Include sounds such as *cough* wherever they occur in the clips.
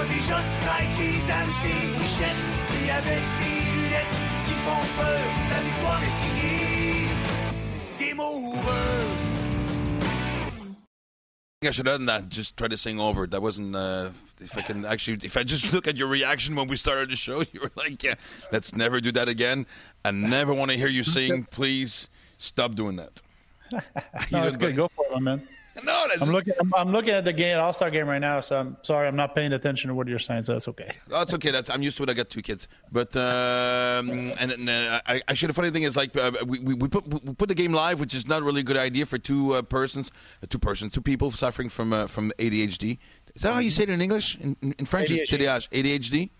T'as déjà striké dans tes bouchettes Et avec des lunettes qui font peur La victoire est signée Game over I should have done that. Just try to sing over. That wasn't. Uh, if I can actually, if I just *laughs* look at your reaction when we started the show, *laughs* you were like, "Yeah, let's never do that again." I never want to hear you sing. *laughs* Please stop doing that. no, it's good. Go for it, my man. No, that's I'm looking. I'm, I'm looking at the game, All Star game right now. So I'm sorry, I'm not paying attention to what you're saying. So that's okay. That's okay. That's I'm used to it. I got two kids, but um, and, and uh, I, I should. The funny thing is, like, uh, we, we we put we put the game live, which is not really a good idea for two uh, persons, uh, two persons, two people suffering from uh, from ADHD. Is that how you say it in English? In, in French, it's ADHD. ADHD.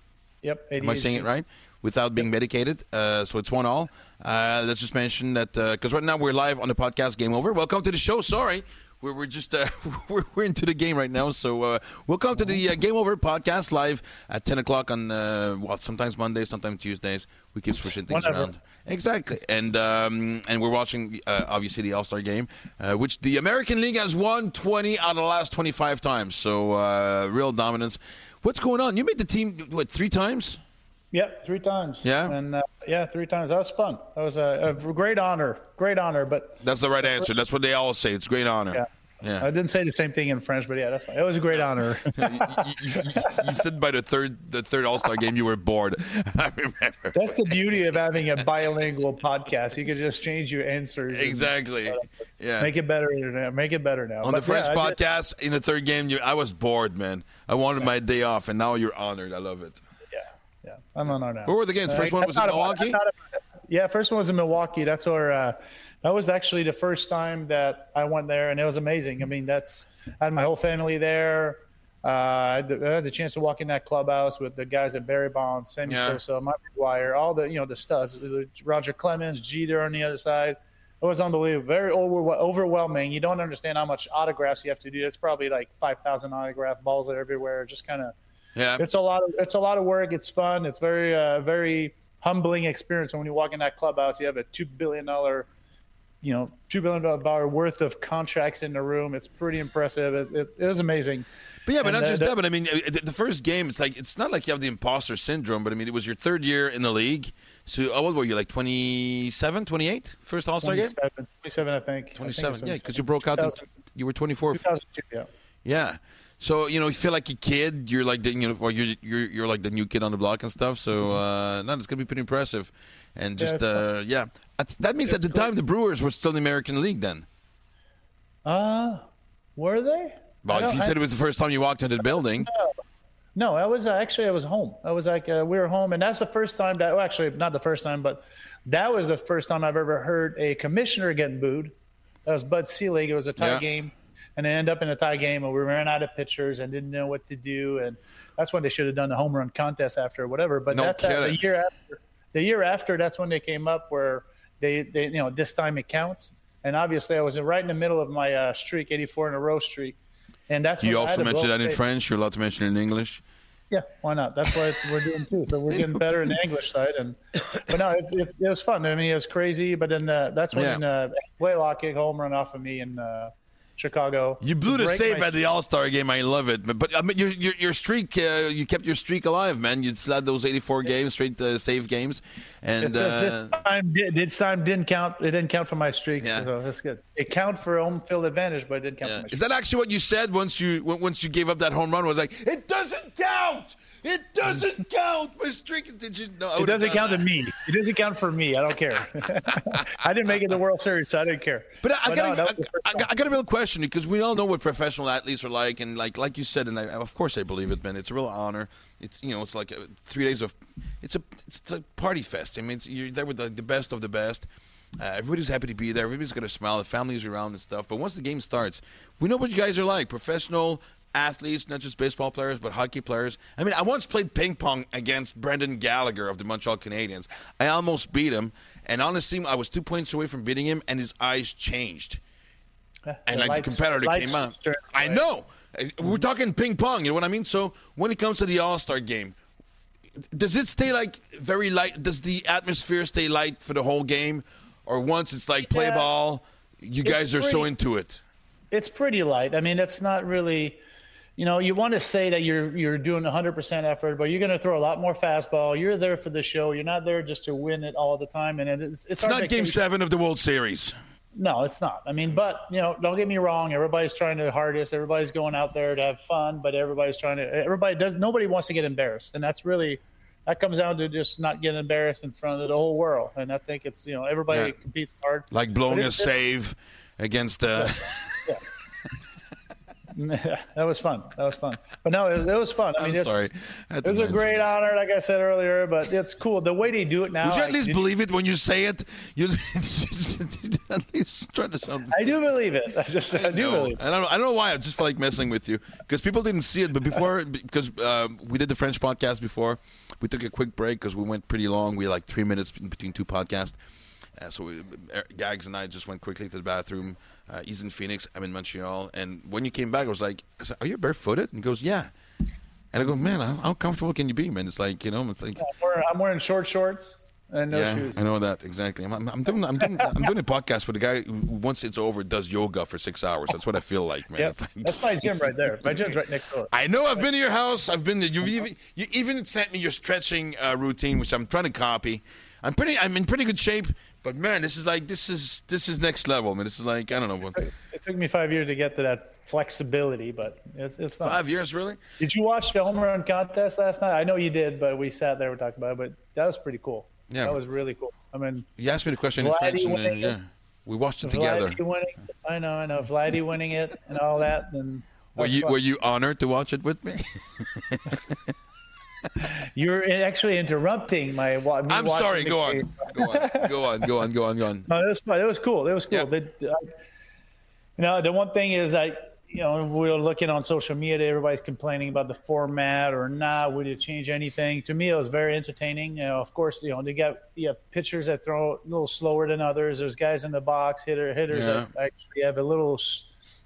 Yep. Am I saying it right? Without being medicated, uh, so it's one all. Uh, let's just mention that because right now we're live on the podcast. Game over. Welcome to the show. Sorry, we're, we're just uh, *laughs* we're, we're into the game right now. So uh, welcome to the uh, Game Over podcast live at ten o'clock on uh, well sometimes Mondays, sometimes Tuesdays. We keep switching things Whatever. around. Exactly, and um, and we're watching uh, obviously the All Star game, uh, which the American League has won twenty out of the last twenty five times. So uh, real dominance. What's going on? You made the team what three times? Yep, three times. Yeah? and uh, yeah, three times. That was fun. That was a, a great honor. Great honor. But That's the right answer. That's what they all say. It's great honor. yeah, Yeah. I didn't say the same thing in French, but yeah, that's fine. It was a great honor. *laughs* you, you, you, said by the third the third All Star game you were bored. *laughs* I remember. that's the beauty of having a bilingual podcast. You can just change your answers. and Exactly. Yeah. Make it better. now. Make it better now. On But the French yeah, podcast, in the third game, you, I was bored, man. I wanted my day off, and now you're honored. I love it. I'm on our now. Where were the games? First Uh, one was in. Milwaukee? About. Yeah, first one was in Milwaukee. That's where uh, that was actually the first time that I went there, and it was amazing. I mean, that's I had my whole family there. Uh, I, had the, I had the chance to walk in that clubhouse with the guys at Barry Bonds, Sammy Yeah. Sosa, Mike McGwire, all the you know the studs, Roger Clemens, Jeter on the other side. It was unbelievable, very over, overwhelming. You don't understand how much autographs you have to do. It's probably like five thousand autograph balls are everywhere. Just kind of Yeah. it's a lot of it's a lot of work. It's fun. It's very uh, very humbling experience. And when you walk in that clubhouse, you have a two billion dollar, you know, two billion dollar worth of contracts in the room. It's pretty impressive. It, it, it was amazing. But yeah, but And, not uh, just the- that. But I mean, the the first game, it's like it's not like you have the imposter syndrome. But I mean, it was your third year in the league. So how old were you? Like 27, 28? First All Star game? 27, 27, I think. I think it was 27. Yeah, because you broke out. 2000 you were 24. 2002, yeah. Yeah. So you know, you feel like a kid. You're like the, you know, or you're you're you're like the new kid on the block and stuff. So uh, no, it's gonna be pretty impressive. And just it's uh, yeah, that means at the time the Brewers were still in the American League then. Uh, were they? Well, if you said it was the first time you walked into the building, No, I was uh, actually I was home. I was like uh, we were home, and that's the first time that well, actually not the first time, but that was the first time I've ever heard a commissioner getting booed. That was Bud Selig. It was a tie Yeah. game, and they ended up in a tie game, and we ran out of pitchers and didn't know what to do, and that's when they should have done the home run contest after whatever. But No that's the year after. The year after, that's when they came up where they, they you know this time it counts, and obviously I was right in the middle of my uh, streak, 84 in a row streak, and that's you when I had also mentioned that in. French. You're allowed to mention it in English. Yeah, why not? That's what we're doing too. So we're getting better in the English side, and but no, it's, it, it was fun. I mean, it was crazy. But then uh, that's when Yeah. uh, Blalock kicked home run off of me and uh, Chicago. You blew the save my- at the All Star game. I love it. But, but I mean, your your, your streak, uh, you kept your streak alive, man. You slid those 84 games, straight uh, save games, and uh, this time this time didn't count. It didn't count for my streaks, Yeah. so that's good. It count for home field advantage, but it didn't count yeah. for my is that actually what you said once you once you gave up that home run? Was like it doesn't count. It doesn't *laughs* count. My streak. Did you? know? It doesn't count to me. It doesn't count for me. I don't care. *laughs* I didn't make it to the World Series, so I didn't care. But I, I, no, got, that a, was the first I, time. got- a real question because we all know what professional athletes are like, and like like you said, and I, of course I believe it, man. It's a real honor. It's you know, it's like uh three days of, it's a it's a party fest. I mean, it's, you're there with the, the best of the best. Uh, everybody's happy to be there. Everybody's gonna smile. The family's around and stuff. But once the game starts, we know what you guys are like. Professional athletes, not just baseball players, but hockey players. I mean, I once played ping pong against Brendan Gallagher of the Montreal Canadiens. I almost beat him, and honestly, I was two points away from beating him, and his eyes changed and The like the competitor came out. I know. We're talking ping pong. You know what I mean? So when it comes to the All Star game, does it stay like very light? Does the atmosphere stay light for the whole game, or once it's like play Yeah. ball, you guys are so into it? it's pretty light. I mean, it's not really. You know, you want to say that you're you're doing 100% effort, but you're going to throw a lot more fastball. You're there for the show. You're not there just to win it all the time. And it's it's, it's not Game Seven of the World Series. No, it's not. I mean, but you know, don't get me wrong. Everybody's trying to hardest. Everybody's going out there to have fun, but everybody's trying to. Everybody does. Nobody wants to get embarrassed, and that's really that comes down to just not getting embarrassed in front of the whole world. And I think it's you know everybody yeah. competes hard. Like blowing a save against. Uh... *laughs* *laughs* That was fun. That was fun. But no, it was, it was fun. I mean, I'm sorry. It was a great honor, like I said earlier. But it's cool the way they do it now. Would you at least believe it when you say it? *laughs* You at least trying to sound. I do believe it. I just I do no, believe. It. I don't. I don't know why. I just feel like messing with you because people didn't see it. But before, *laughs* because um, we did the French podcast before, we took a quick break because we went pretty long. We had like three minutes between two podcasts. Uh, so we, er, Gags and I just went quickly to the bathroom. Uh, he's in Phoenix. I'm in Montreal. And when you came back, I was like, I said, "Are you barefooted?" And he goes, "Yeah." And I go, "Man, how comfortable can you be, man?" It's like you know, it's like I'm wearing, I'm wearing short shorts. And no yeah, shoes. I know that exactly. I'm, I'm, doing I'm doing I'm doing a podcast with a guy who once it's over does yoga for six hours. That's what I feel like, man. Yep. Like, That's my gym right there. My gym's right next door. I know. I've been to your house. I've been. To, you even you even sent me your stretching uh, routine, which I'm trying to copy. I'm pretty. I'm in pretty good shape. But man, this is like this is this is next level. man. this is like I don't know. What... It took me five years to get to that flexibility, but it's it's fun. Five years, really? Did you watch the home run contest last night? I know you did, but we sat there we talked about it. But that was pretty cool. Yeah, that was really cool. I mean, you asked me the question in French, and uh, yeah, we watched it together. Winning, I know, I know, Vladdy winning it and all that. And were you fun. were you honored to watch it with me? *laughs* You're actually interrupting my. I'm sorry. Go on. go on. Go on. Go on. Go on. Go *laughs* on. No, it was fun. It was cool. It was cool. Yeah. you know, the one thing is, I, you know, we are looking on social media. Everybody's complaining about the format or not. Would it change anything? To me, it was very entertaining. You know, of course, you know, they got you have pitchers that throw a little slower than others. There's guys in the box, hitter hitters yeah. that actually have a little,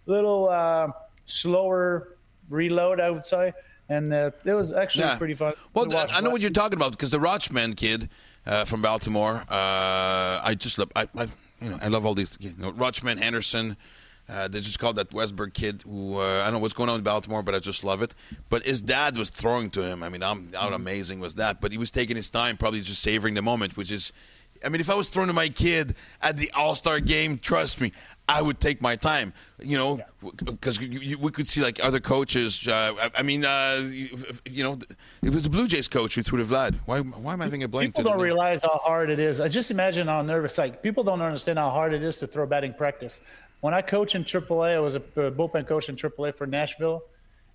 little uh, slower reload. I would say and uh, it was actually yeah. pretty fun. Well, I know what you're talking about because the Rutschman kid uh, from Baltimore, uh, I just love, I, I, you know, I love all these, you know, Rutschman, Henderson. Uh, they just called that Westburg kid who uh, I don't know what's going on in Baltimore, but I just love it. But his dad was throwing to him. I mean, how, how mm-hmm. amazing was that? But he was taking his time, probably just savoring the moment, which is I mean, if I was throwing to my kid at the All Star game, trust me, I would take my time. You know, because yeah. we could see like other coaches. Uh, I, mean, uh, you know, it was the Blue Jays coach who threw to Vlad. Why? Why am I having a blank? People don't realize how hard it is. I just imagine how nervous. Like people don't understand how hard it is to throw batting practice. When I coach in AAA, I was a bullpen coach in AAA for Nashville,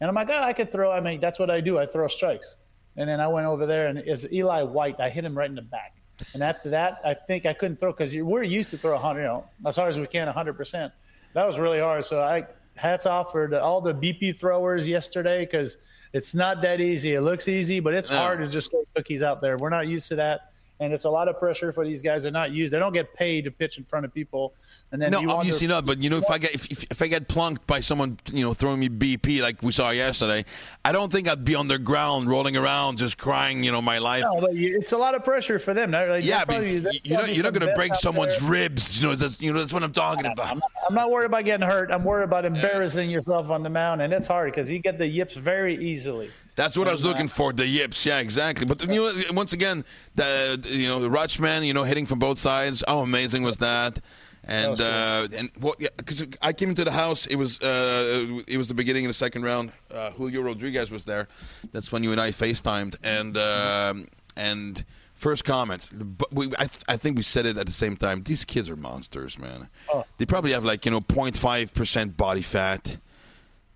and I'm like, oh, I could throw. I mean, that's what I do. I throw strikes. And then I went over there, and as Eli White, I hit him right in the back. And after that, I think I couldn't throw because we're used to throw 100, you know, as hard as we can, 100%. That was really hard. So I hats off for the, all the BP throwers yesterday because it's not that easy. It looks easy, but it's hard to just throw cookies out there. We're not used to that and it's a lot of pressure for these guys. They're not used. They don't get paid to pitch in front of people. And then no, obviously not. But you know, if I get if, if, I get plunked by someone, you know, throwing me BP like we saw yesterday, I don't think I'd be on the ground rolling around just crying, you know, my life. No, but it's a lot of pressure for them. Like, yeah, but probably, you're not, you're not going to break someone's there. ribs. You know, that's you know that's what I'm talking about. I'm not, I'm not worried about getting hurt. I'm worried about embarrassing yeah. yourself on the mound, and it's hard because you get the yips very easily. That's what I was looking for. The yips, yeah, exactly. But you know, once again, the you know the Rutschman, you know, hitting from both sides. How amazing was that? And that uh, and what? Because yeah, I came into the house, it was uh, it was the beginning of the second round. Uh, Julio Rodriguez was there. That's when you and I FaceTimed, and uh, and first comment. But we, I, I think we said it at the same time. These kids are monsters, man. Oh. They probably have like you know 0.5 percent body fat.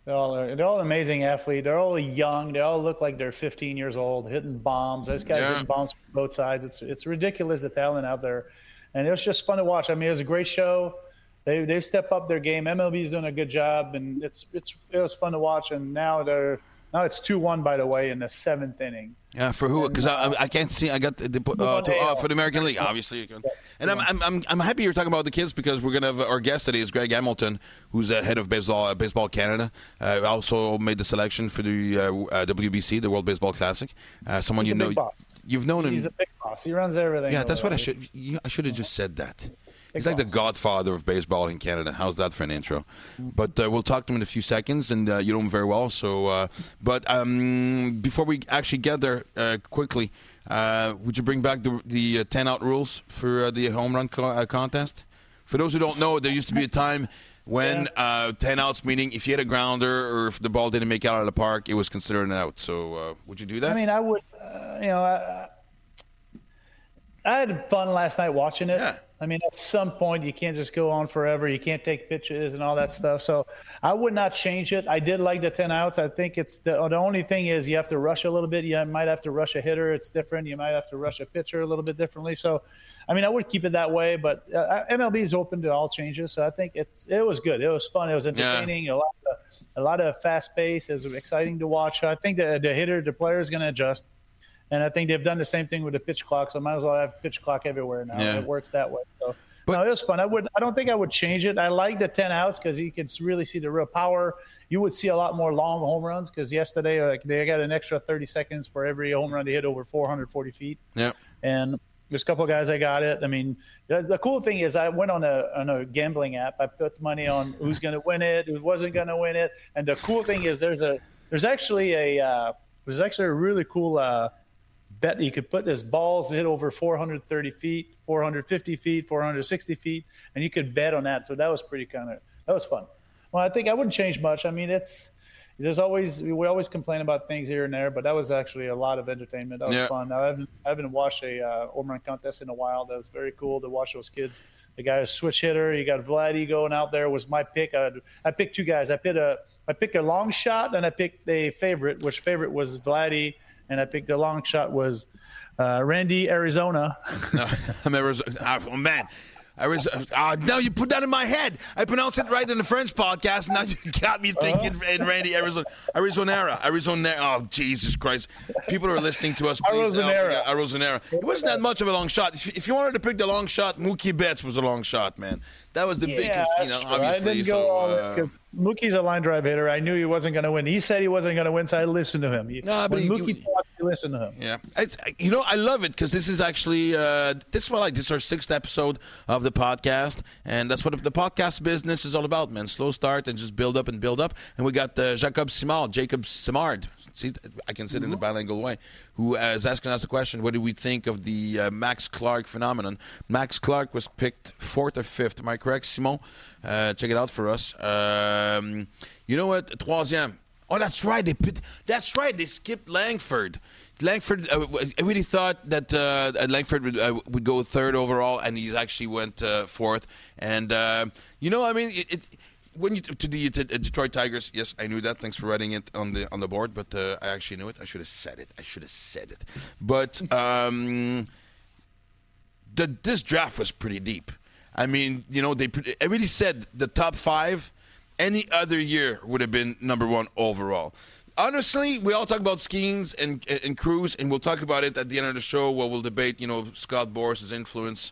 They're all, they're all amazing athletes. They're all young. They all look like they're 15 years old, hitting bombs. This guy's yeah. hitting bombs from both sides. It's it's ridiculous the talent out there, and it was just fun to watch. I mean, it was a great show. They they step up their game. MLB's doing a good job, and it's it's it was fun to watch. And now they're now it's two one by the way in the seventh inning. Yeah, for who? Because I, I can't see. I got the, uh, to, uh, for the American League, obviously. And I'm, I'm, I'm, I'm happy you're talking about the kids because we're gonna have our guest today is Greg Hamilton, who's the head of baseball uh, baseball Canada. Uh, also made the selection for the uh, uh WBC, the World Baseball Classic. Uh, someone He's you know, boss. you've known him. He's a big boss. He runs everything. Yeah, that's what I should. I should have just said that. He's like the godfather of baseball in Canada. How's that for an intro? But uh, we'll talk to him in a few seconds, and uh, you know him very well. So, uh, but um, before we actually get there, uh, quickly, uh, would you bring back the the uh, ten out rules for the home run co- contest? For those who don't know, there used to be a time when uh, 10 outs, meaning if you hit a grounder or if the ball didn't make it out of the park, it was considered an out. So uh, would you do that? I mean, I would, uh, you know, I, I, had fun last night watching it. Yeah. I mean, at some point, you can't just go on forever. You can't take pitches and all that stuff. So I would not change it. I did like the 10 outs. I think it's the, the only thing is you have to rush a little bit. You might have to rush a hitter. It's different. You might have to rush a pitcher a little bit differently. So, I mean, I would keep it that way, but uh, MLB is open to all changes. So I think it's it was good. It was fun. It was entertaining. Yeah. A lot of a lot of fast pace. Was exciting to watch. So I think the, the hitter, the player is going to adjust. And I think they've done the same thing with the pitch clock, so I might as well have pitch clock everywhere now. Yeah. It works that way. So but, no, it was fun. I would. I don't think I would change it. I like the ten outs because you can really see the real power. You would see a lot more long home runs because yesterday, like they got an extra thirty seconds for every home run they hit over 440 feet. Yeah. And there's a couple of guys I got it. I mean, the, the, cool thing is I went on a on a gambling app. I put money on who's going to win it, who wasn't going to win it. And the cool thing is there's a there's actually a uh, there's actually a really cool. Uh, bet you could put this balls hit over 430 feet, 450 feet, 460 feet, and you could bet on that. So that was pretty kind of that was fun. Well, I think I wouldn't change much. I mean, it's there's always we always complain about things here and there, but that was actually a lot of entertainment. That was yeah. fun. I haven't I haven't watched a uh, home run contest in a while. That was very cool to watch those kids. The guy a switch hitter. You got Vladdy going out there was my pick. I, I picked two guys. I picked a I picked a long shot and I picked a favorite, which favorite was Vladdy and I picked the long shot was uh, Randy Arizona. no, *laughs* *laughs* I'm Arizona. Oh man, Arizona. Uh, now you put that in my head. I pronounced it right in the French podcast. Now you got me thinking uh-huh. in Randy Arizona, Arizona, Arizona. Oh Jesus Christ! People are listening to us. Please, Arizona. Arizona. It wasn't that much of a long shot. If, if you wanted to pick the long shot, Mookie Betts was a long shot, man. That was the yeah, biggest, you know, obviously. I didn't go because uh, Mookie's a line drive hitter. I knew he wasn't going to win. He said he wasn't going to win, so I listened to him. No, but he, Mookie talked, you listen to him. Yeah, I, you know, I love it because this is actually uh, this is what like this is our sixth episode of the podcast, and that's what the podcast business is all about, man. Slow start and just build up and build up. And we got uh, Jacob Simard, Jacob Simard. See, I can say it in a mm-hmm. bilingual way. Who is asking us the question: What do we think of the uh, Max Clark phenomenon? Max Clark was picked fourth or fifth. Am I correct, Simon? Uh, check it out for us. Um, you know what? Troisième. Oh, that's right. They put, that's right. They skipped Langford. Langford, uh, I really thought that uh, Langford would, uh, would go third overall, and he actually went uh, fourth. And uh, you know, I mean, it, when you to the to Detroit Tigers, yes, I knew that. Thanks for writing it on the on the board, but uh, I actually knew it. I should have said it. I should have said it. But um, the this draft was pretty deep. I mean, you know, they I really said the top five any other year would have been number one overall. Honestly, we all talk about Skenes and and Crews, and we'll talk about it at the end of the show. Where we'll debate, you know, Scott Boras's influence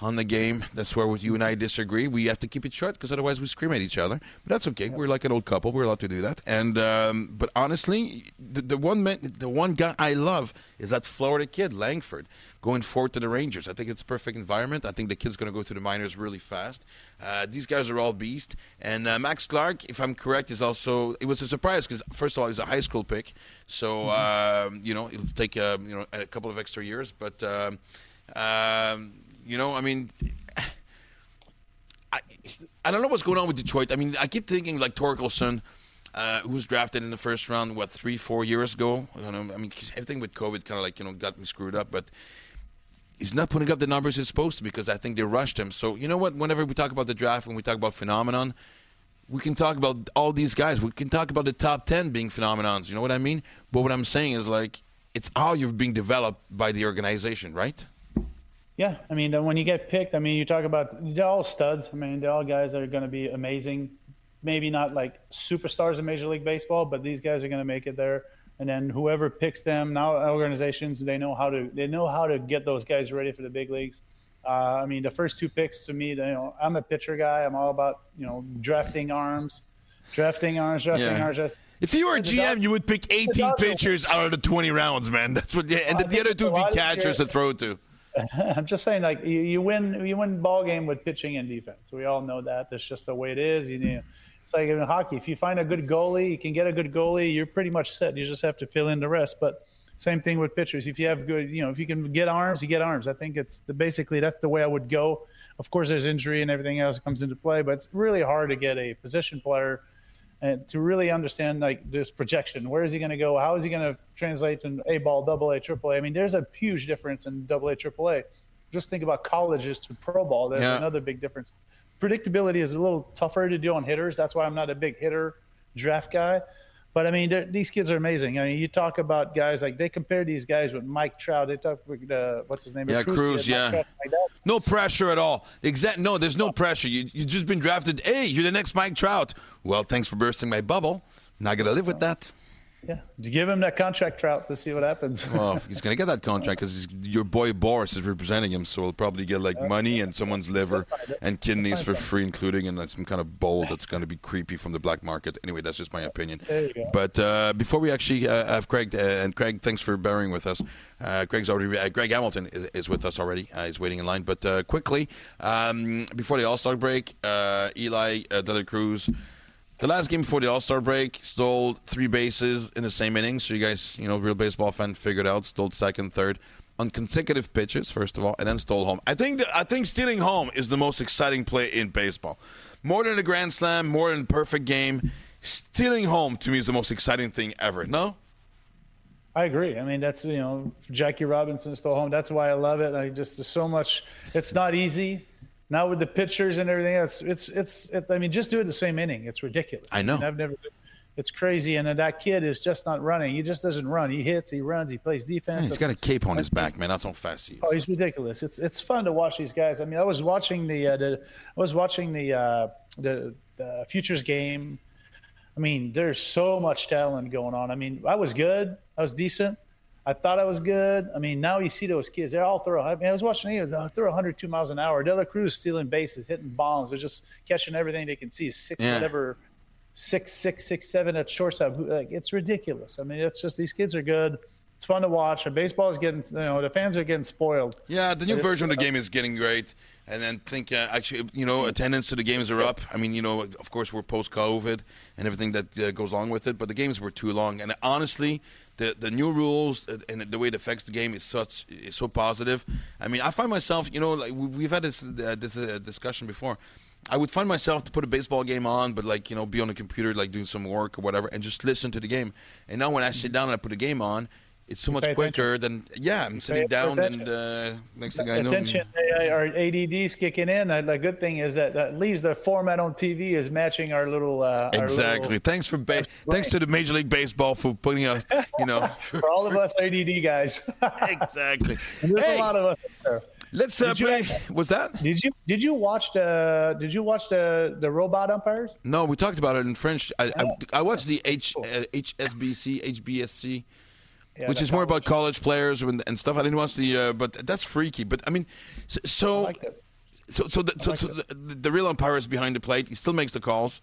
on the game. That's where you and I disagree. We have to keep it short because otherwise we scream at each other. But that's okay. We're like an old couple. We're allowed to do that. And um, but honestly, the, the one man, the one guy I love is that Florida kid Langford going forward to the Rangers. I think it's a perfect environment. I think the kid's going to go to the minors really fast. Uh, these guys are all beast. And uh, Max Clark, if I'm correct, is also it was a surprise because first of all he's a high school pick, so mm-hmm. Um, you know it'll take uh, you know a couple of extra years, but. Um, um you know, I mean, I, I don't know what's going on with Detroit. I mean, I keep thinking like Torkelson, uh, who was drafted in the first round, what, three, four years ago? Know, I mean, everything with COVID kind of like, you know, got me screwed up. But he's not putting up the numbers he's supposed to because I think they rushed him. So, you know what? Whenever we talk about the draft, when we talk about phenomenon, we can talk about all these guys. We can talk about the top 10 being phenomenons. You know what I mean? But what I'm saying is like, it's how you're being developed by the organization, right? Yeah, I mean, when you get picked, I mean, you talk about they're all studs. I mean, they're all guys that are going to be amazing. Maybe not like superstars in Major League Baseball, but these guys are going to make it there. And then whoever picks them, now organizations they know how to they know how to get those guys ready for the big leagues. Uh, I mean, the first two picks to me, you know, I'm a pitcher guy. I'm all about you know drafting arms, drafting arms, drafting yeah. arms. If you were a GM, you would pick 18 pitchers out of the 20 rounds, man. That's what. And the, the other two would be catchers to throw to. *laughs* I'm just saying, like you, you win, you win ball game with pitching and defense. We all know that. That's just the way it is. You know, it's like in hockey. If you find a good goalie, you can get a good goalie. You're pretty much set. You just have to fill in the rest. But same thing with pitchers. If you have good, you know, if you can get arms, you get arms. I think it's the, basically that's the way I would go. Of course, there's injury and everything else comes into play, but it's really hard to get a position player and to really understand like this projection. Where is he going to go? How is he going to translate in A ball, double A, triple A? I mean, there's a huge difference in double A, triple A. Just think about colleges to pro ball. There's Yeah. another big difference. Predictability is a little tougher to do on hitters. That's why I'm not a big hitter draft guy. But I mean, these kids are amazing. I mean, you talk about guys like they compare these guys with Mike Trout. They talk with uh, what's his name? Yeah, Crews Crews, yeah. Trout, like. No pressure at all. Exact. No, there's no pressure. You you just been drafted. Hey, you're the next Mike Trout. Well, thanks for bursting my bubble. Not gonna live with that. Yeah, you give him that contract Trout to see what happens. *laughs* Well, he's gonna get that contract because your boy Boras is representing him, so he'll probably get like money and someone's liver and kidneys for free, including and like some kind of bowl that's gonna be creepy from the black market. Anyway, that's just my opinion. There you go. But uh, before we actually uh, have Craig uh, and Craig, thanks for bearing with us. Uh, Craig's already uh, Greg Hamilton is, is with us already. Uh, he's waiting in line. But uh, quickly, um, before the All Star break, uh, Elly uh, De La Cruz. The last game before the All Star break stole three bases in the same inning. So you guys, you know, real baseball fan, figured out stole second, third on consecutive pitches, first of all, and then stole home. I think that, I think stealing home is the most exciting play in baseball. More than a grand slam, more than a perfect game. Stealing home to me is the most exciting thing ever. No? I agree. I mean, that's you know, Jackie Robinson stole home. That's why I love it. I just there's so much. It's not easy. Now with the pitchers and everything, it's it's it's. It, I mean, just do it the same inning. It's ridiculous. I know. mean, I've never. It's crazy, and then that kid is just not running. He just doesn't run. He hits. He runs. He plays defense. He's got a cape on his back, man. That's how fast he is. Oh, he's ridiculous. It's it's fun to watch these guys. I mean, I was watching the uh, the I was watching the uh, the, the futures game. I mean, there's so much talent going on. I mean, I was good. I was decent. I thought I was good. I mean, now you see those kids. They're all throw. I mean, I was watching these. They throw 102 miles an hour. De La Cruz stealing bases, hitting bombs. They're just catching everything they can see. Six Yeah. whatever, six six six seven at shortstop. Like it's ridiculous. I mean, it's just these kids are good. It's fun to watch. And baseball is getting. You know, the fans are getting spoiled. Yeah, the new version of the uh, game is getting great. And then think, uh, actually, you know, attendance to the games are up. I mean, you know, of course, we're post COVID and everything that uh, goes along with it, but the games were too long. And honestly, the the new rules and the way it affects the game is such is so positive. I mean, I find myself, you know, like we- we've had this uh, this uh, discussion before. I would find myself to put a baseball game on, but like you know, be on the computer, like doing some work or whatever, and just listen to the game. And now when I sit down and I put a game on, it's so much pay quicker than yeah. I'm sitting down and uh, next thing I know, attention our ADD's kicking in. Uh, The good thing is that at least the format on TV is matching our little. Uh, our Exactly. little- Thanks for ba- thanks to the Major League Baseball for putting a you know *laughs* for all of us ADD guys. *laughs* exactly. And There's Hey, a lot of us there. let's uh, you- play. Was that? Did you did you watch the did you watch the the robot umpires? No, we talked about it in French. I I, Oh. I watched the H uh, HSBC HBSC. Yeah, Which is more about college- players and, and stuff. I didn't watch the, uh, but that's freaky. But I mean, so so so, so, the, so, so the, the real umpire is behind the plate. He still makes the calls,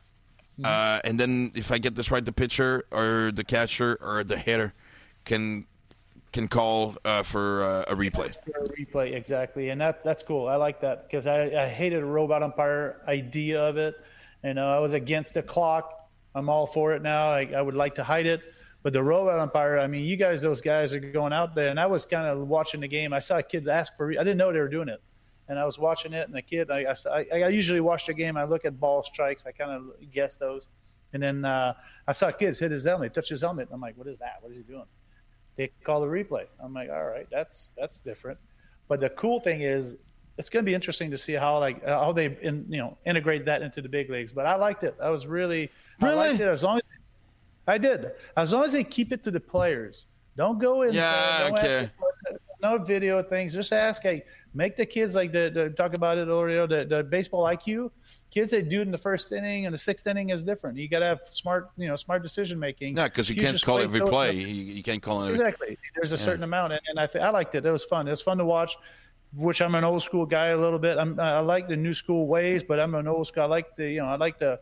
Mm-hmm. uh, and then if I get this right, the pitcher or the catcher or the hitter can can call uh, for uh, a replay. For a replay exactly, and that that's cool. I like that because I, I hated a robot umpire idea of it. You know, I was against the clock. I'm all for it now. I, I would like to hide it, but the robot umpire. I mean, you guys, those guys are going out there, and I was kind of watching the game. I saw a kid ask for, I didn't know they were doing it, and I was watching it, and the kid. I I, I usually watch the game. I look at ball strikes. I kind of guess those, and then uh, I saw kids hit his helmet, touch his helmet. I'm like, what is that? What is he doing? they call the replay. I'm like, all right, that's that's different. But the cool thing is, it's going to be interesting to see how like how they in, you know integrate that into the big leagues. But I liked it. I was really, I Really? liked it as long as I did. As long as they keep it to the players. Don't go in. Yeah, don't okay. no video things. Just ask. Hey, make the kids like the, the talk about it or earlier. The, the baseball IQ. Kids that do it in the first inning and the sixth inning is different. You got to have smart, you know, smart decision making. Yeah, because you Future can't call every play. You, you can't call every. Exactly. There's a certain amount, and, and I th- I liked it. It was fun. It was fun to watch. Which I'm an old school guy a little bit. I'm, I like the new school ways, but I'm an old school. I like the you know I like the.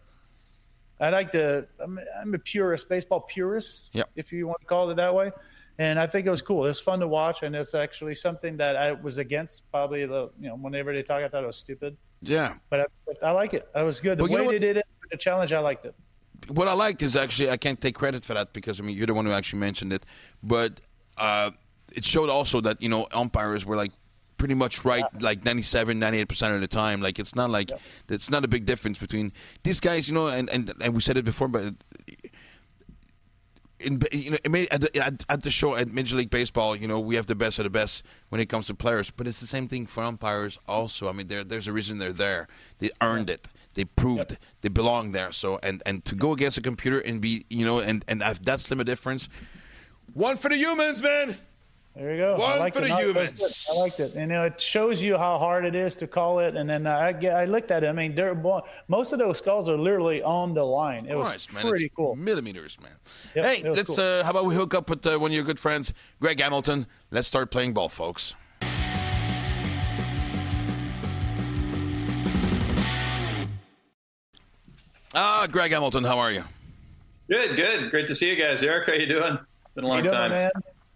I like the. I'm, I'm a purist, baseball purist. Yep. If you want to call it that way, and I think it was cool. It was fun to watch, and it's actually something that I was against. Probably the you know whenever they talk, I thought it was stupid. Yeah, but I, but I like it. I was good. The well, way they did it, the challenge, I liked it. What I liked is actually I can't take credit for that because I mean you're the one who actually mentioned it, but uh, it showed also that you know umpires were like pretty much right yeah. like 97 98% of the time like it's not like yeah. it's not a big difference between these guys you know and, and, and we said it before but in, you know, at the, at, at the show at Major League Baseball, you know, we have the best of the best when it comes to players. But it's the same thing for umpires. Also, I mean, there's a reason they're there. They earned it. They proved yep. they belong there. So, and and to go against a computer and be, you know, and and that's the difference. One for the humans, man. There you go. One like for it. the humans. I liked it. And, you know, it shows you how hard it is to call it. And then I, I looked at it. I mean, most of those skulls are literally on the line. It course, was man. pretty it's cool. Millimeters, man. Yep, hey, let's. Cool. Uh, how about we hook up with uh, one of your good friends, Greg Hamilton? Let's start playing ball, folks. Ah, Greg Hamilton, how are you? Good, good. Great to see you guys. Eric, how you doing? Been a long doing, time. Man?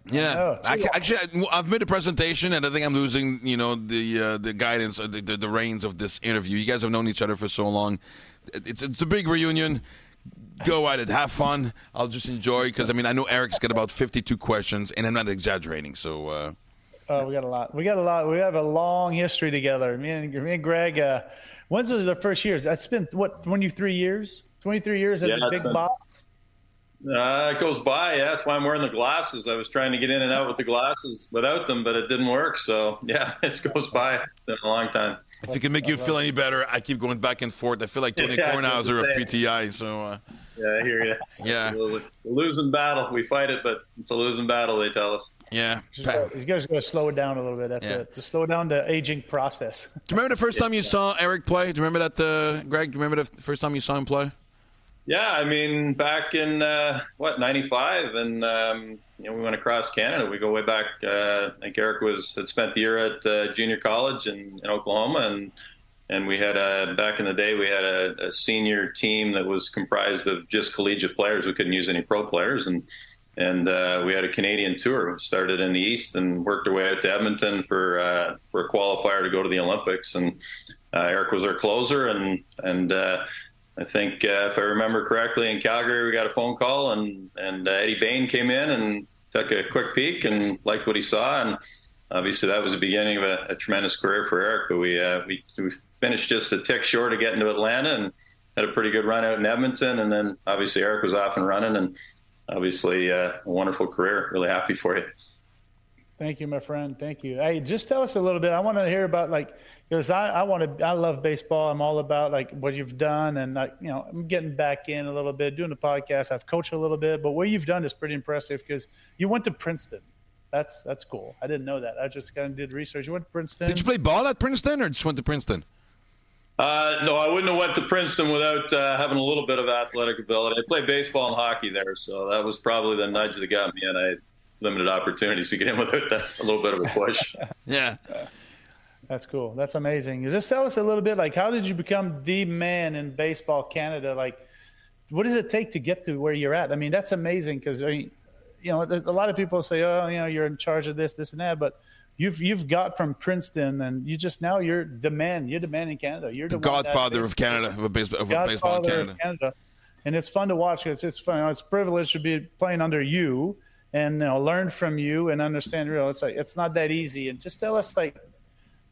Yeah, I, actually, I've made a presentation, and I think I'm losing, you know, the uh, the guidance, the, the, the reins of this interview. You guys have known each other for so long. It's it's a big reunion. Go at it, have fun. I'll just enjoy because I mean I know Eric's got about 52 questions, and I'm not exaggerating. So. Uh, Oh, we got a lot. We got a lot. We have a long history together. Me and, me and Greg. Uh, when's was the first years? That's been what 23 years. 23 years as yeah, a big been, boss. Uh, it goes by. Yeah, that's why I'm wearing the glasses. I was trying to get in and out with the glasses without them, but it didn't work. So yeah, *laughs* it goes by. It's been a long time. If it can make you feel any better, I keep going back and forth. I feel like Tony *laughs* yeah, Kornheiser of PTI. So. Uh, yeah, I hear you. *laughs* Yeah, Absolutely. losing battle. We fight it, but it's a losing battle. They tell us. Yeah, you guys got to slow it down a little bit. That's yeah. it. Just slow down the aging process. Do you remember the first time you saw Eric play? Do you remember that, uh, Greg? Do you remember the first time you saw him play? Yeah, I mean, back in uh, what '95, and um, you know, we went across Canada. We go way back. Uh, I think Eric was had spent the year at uh, junior college in, in Oklahoma, and and we had a back in the day we had a, a, senior team that was comprised of just collegiate players. We couldn't use any pro players, and and uh, we had a Canadian tour. Started in the east and worked our way out to Edmonton for uh, for a qualifier to go to the Olympics. And uh, Eric was our closer, and and uh, I think uh, if I remember correctly, in Calgary we got a phone call, and and uh, Eddie Bain came in and took a quick peek and liked what he saw, and obviously that was the beginning of a, a tremendous career for Eric. But we, uh, we we finished just a tick short of getting to Atlanta, and had a pretty good run out in Edmonton, and then obviously Eric was off and running, and obviously uh, a wonderful career. Really happy for you. Thank you, my friend. Thank you. Hey, just tell us a little bit. I want to hear about like because I, I want to. I love baseball. I'm all about like what you've done, and like you know, I'm getting back in a little bit, doing the podcast. I've coached a little bit, but what you've done is pretty impressive because you went to Princeton. That's that's cool. I didn't know that. I just kind of did research. You went to Princeton. Did you play ball at Princeton, or just went to Princeton? Uh, no, I wouldn't have went to Princeton without uh, having a little bit of athletic ability. I played baseball and hockey there, so that was probably the nudge that got me, and I had limited opportunities to get in without that, a little bit of a push. *laughs* yeah. That's cool. That's amazing. Just tell us a little bit, like, how did you become the man in baseball Canada? Like, what does it take to get to where you're at? I mean, that's amazing because I mean, you know, a lot of people say, oh, you know, you're in charge of this, this, and that, but you've you've got from Princeton, and you just now you're the man. You're the man in Canada. You're the, the godfather of Canada of, a baseball, of baseball in Canada. Canada. And it's fun to watch. It's it's fun. It's a privilege to be playing under you and you know learn from you and understand real. It's like it's not that easy. And just tell us like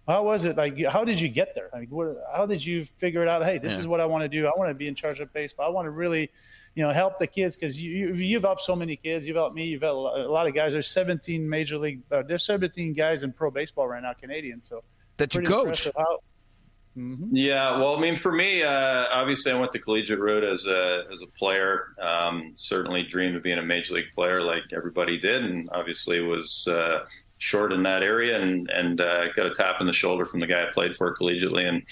how was it? Like how did you get there? Like what, how did you figure it out? Hey this yeah. is what i want to do. I want to be in charge of baseball. I want to really you know help the kids because you, you have helped so many kids. You've helped me. You've helped a lot of guys. There's 17 major league uh, there's 17 guys in pro baseball right now canadian so that you coach. how, Mm-hmm. Yeah, well, I mean, for me, uh, obviously, I went the collegiate route as a as a player. Um, certainly, dreamed of being a major league player, like everybody did, and obviously was uh, short in that area and and uh, got a tap in the shoulder from the guy I played for collegiately and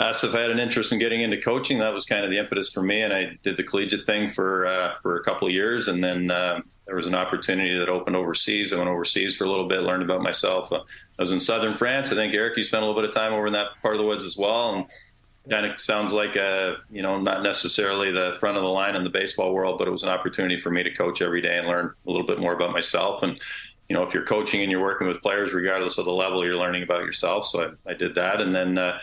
asked if I had an interest in getting into coaching. That was kind of the impetus for me, and I did the collegiate thing for uh, for a couple of years, and then uh, there was an opportunity that opened overseas. I went overseas for a little bit, learned about myself. Uh, I was in southern France. I think Eric, you spent a little bit of time over in that part of the woods as well, and kind of sounds like a you know not necessarily the front of the line in the baseball world, but it was an opportunity for me to coach every day and learn a little bit more about myself. And you know, if you're coaching and you're working with players, regardless of the level, you're learning about yourself. So I, I did that, and then. Uh,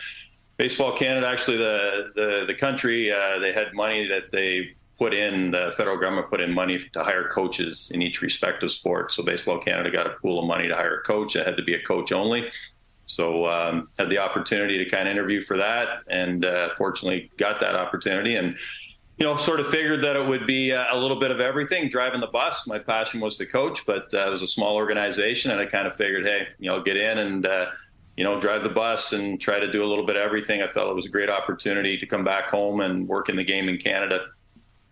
Baseball Canada, actually, the the, the country, uh, they had money that they put in, the federal government put in money to hire coaches in each respective sport. So Baseball Canada got a pool of money to hire a coach. It had to be a coach only. So um, had the opportunity to kind of interview for that, and uh, fortunately got that opportunity. And you know, sort of figured that it would be a little bit of everything. Driving the bus, my passion was to coach, but uh, it was a small organization, and I kind of figured, hey, you know, get in and uh, you know, drive the bus and try to do a little bit of everything. I felt it was a great opportunity to come back home and work in the game in Canada.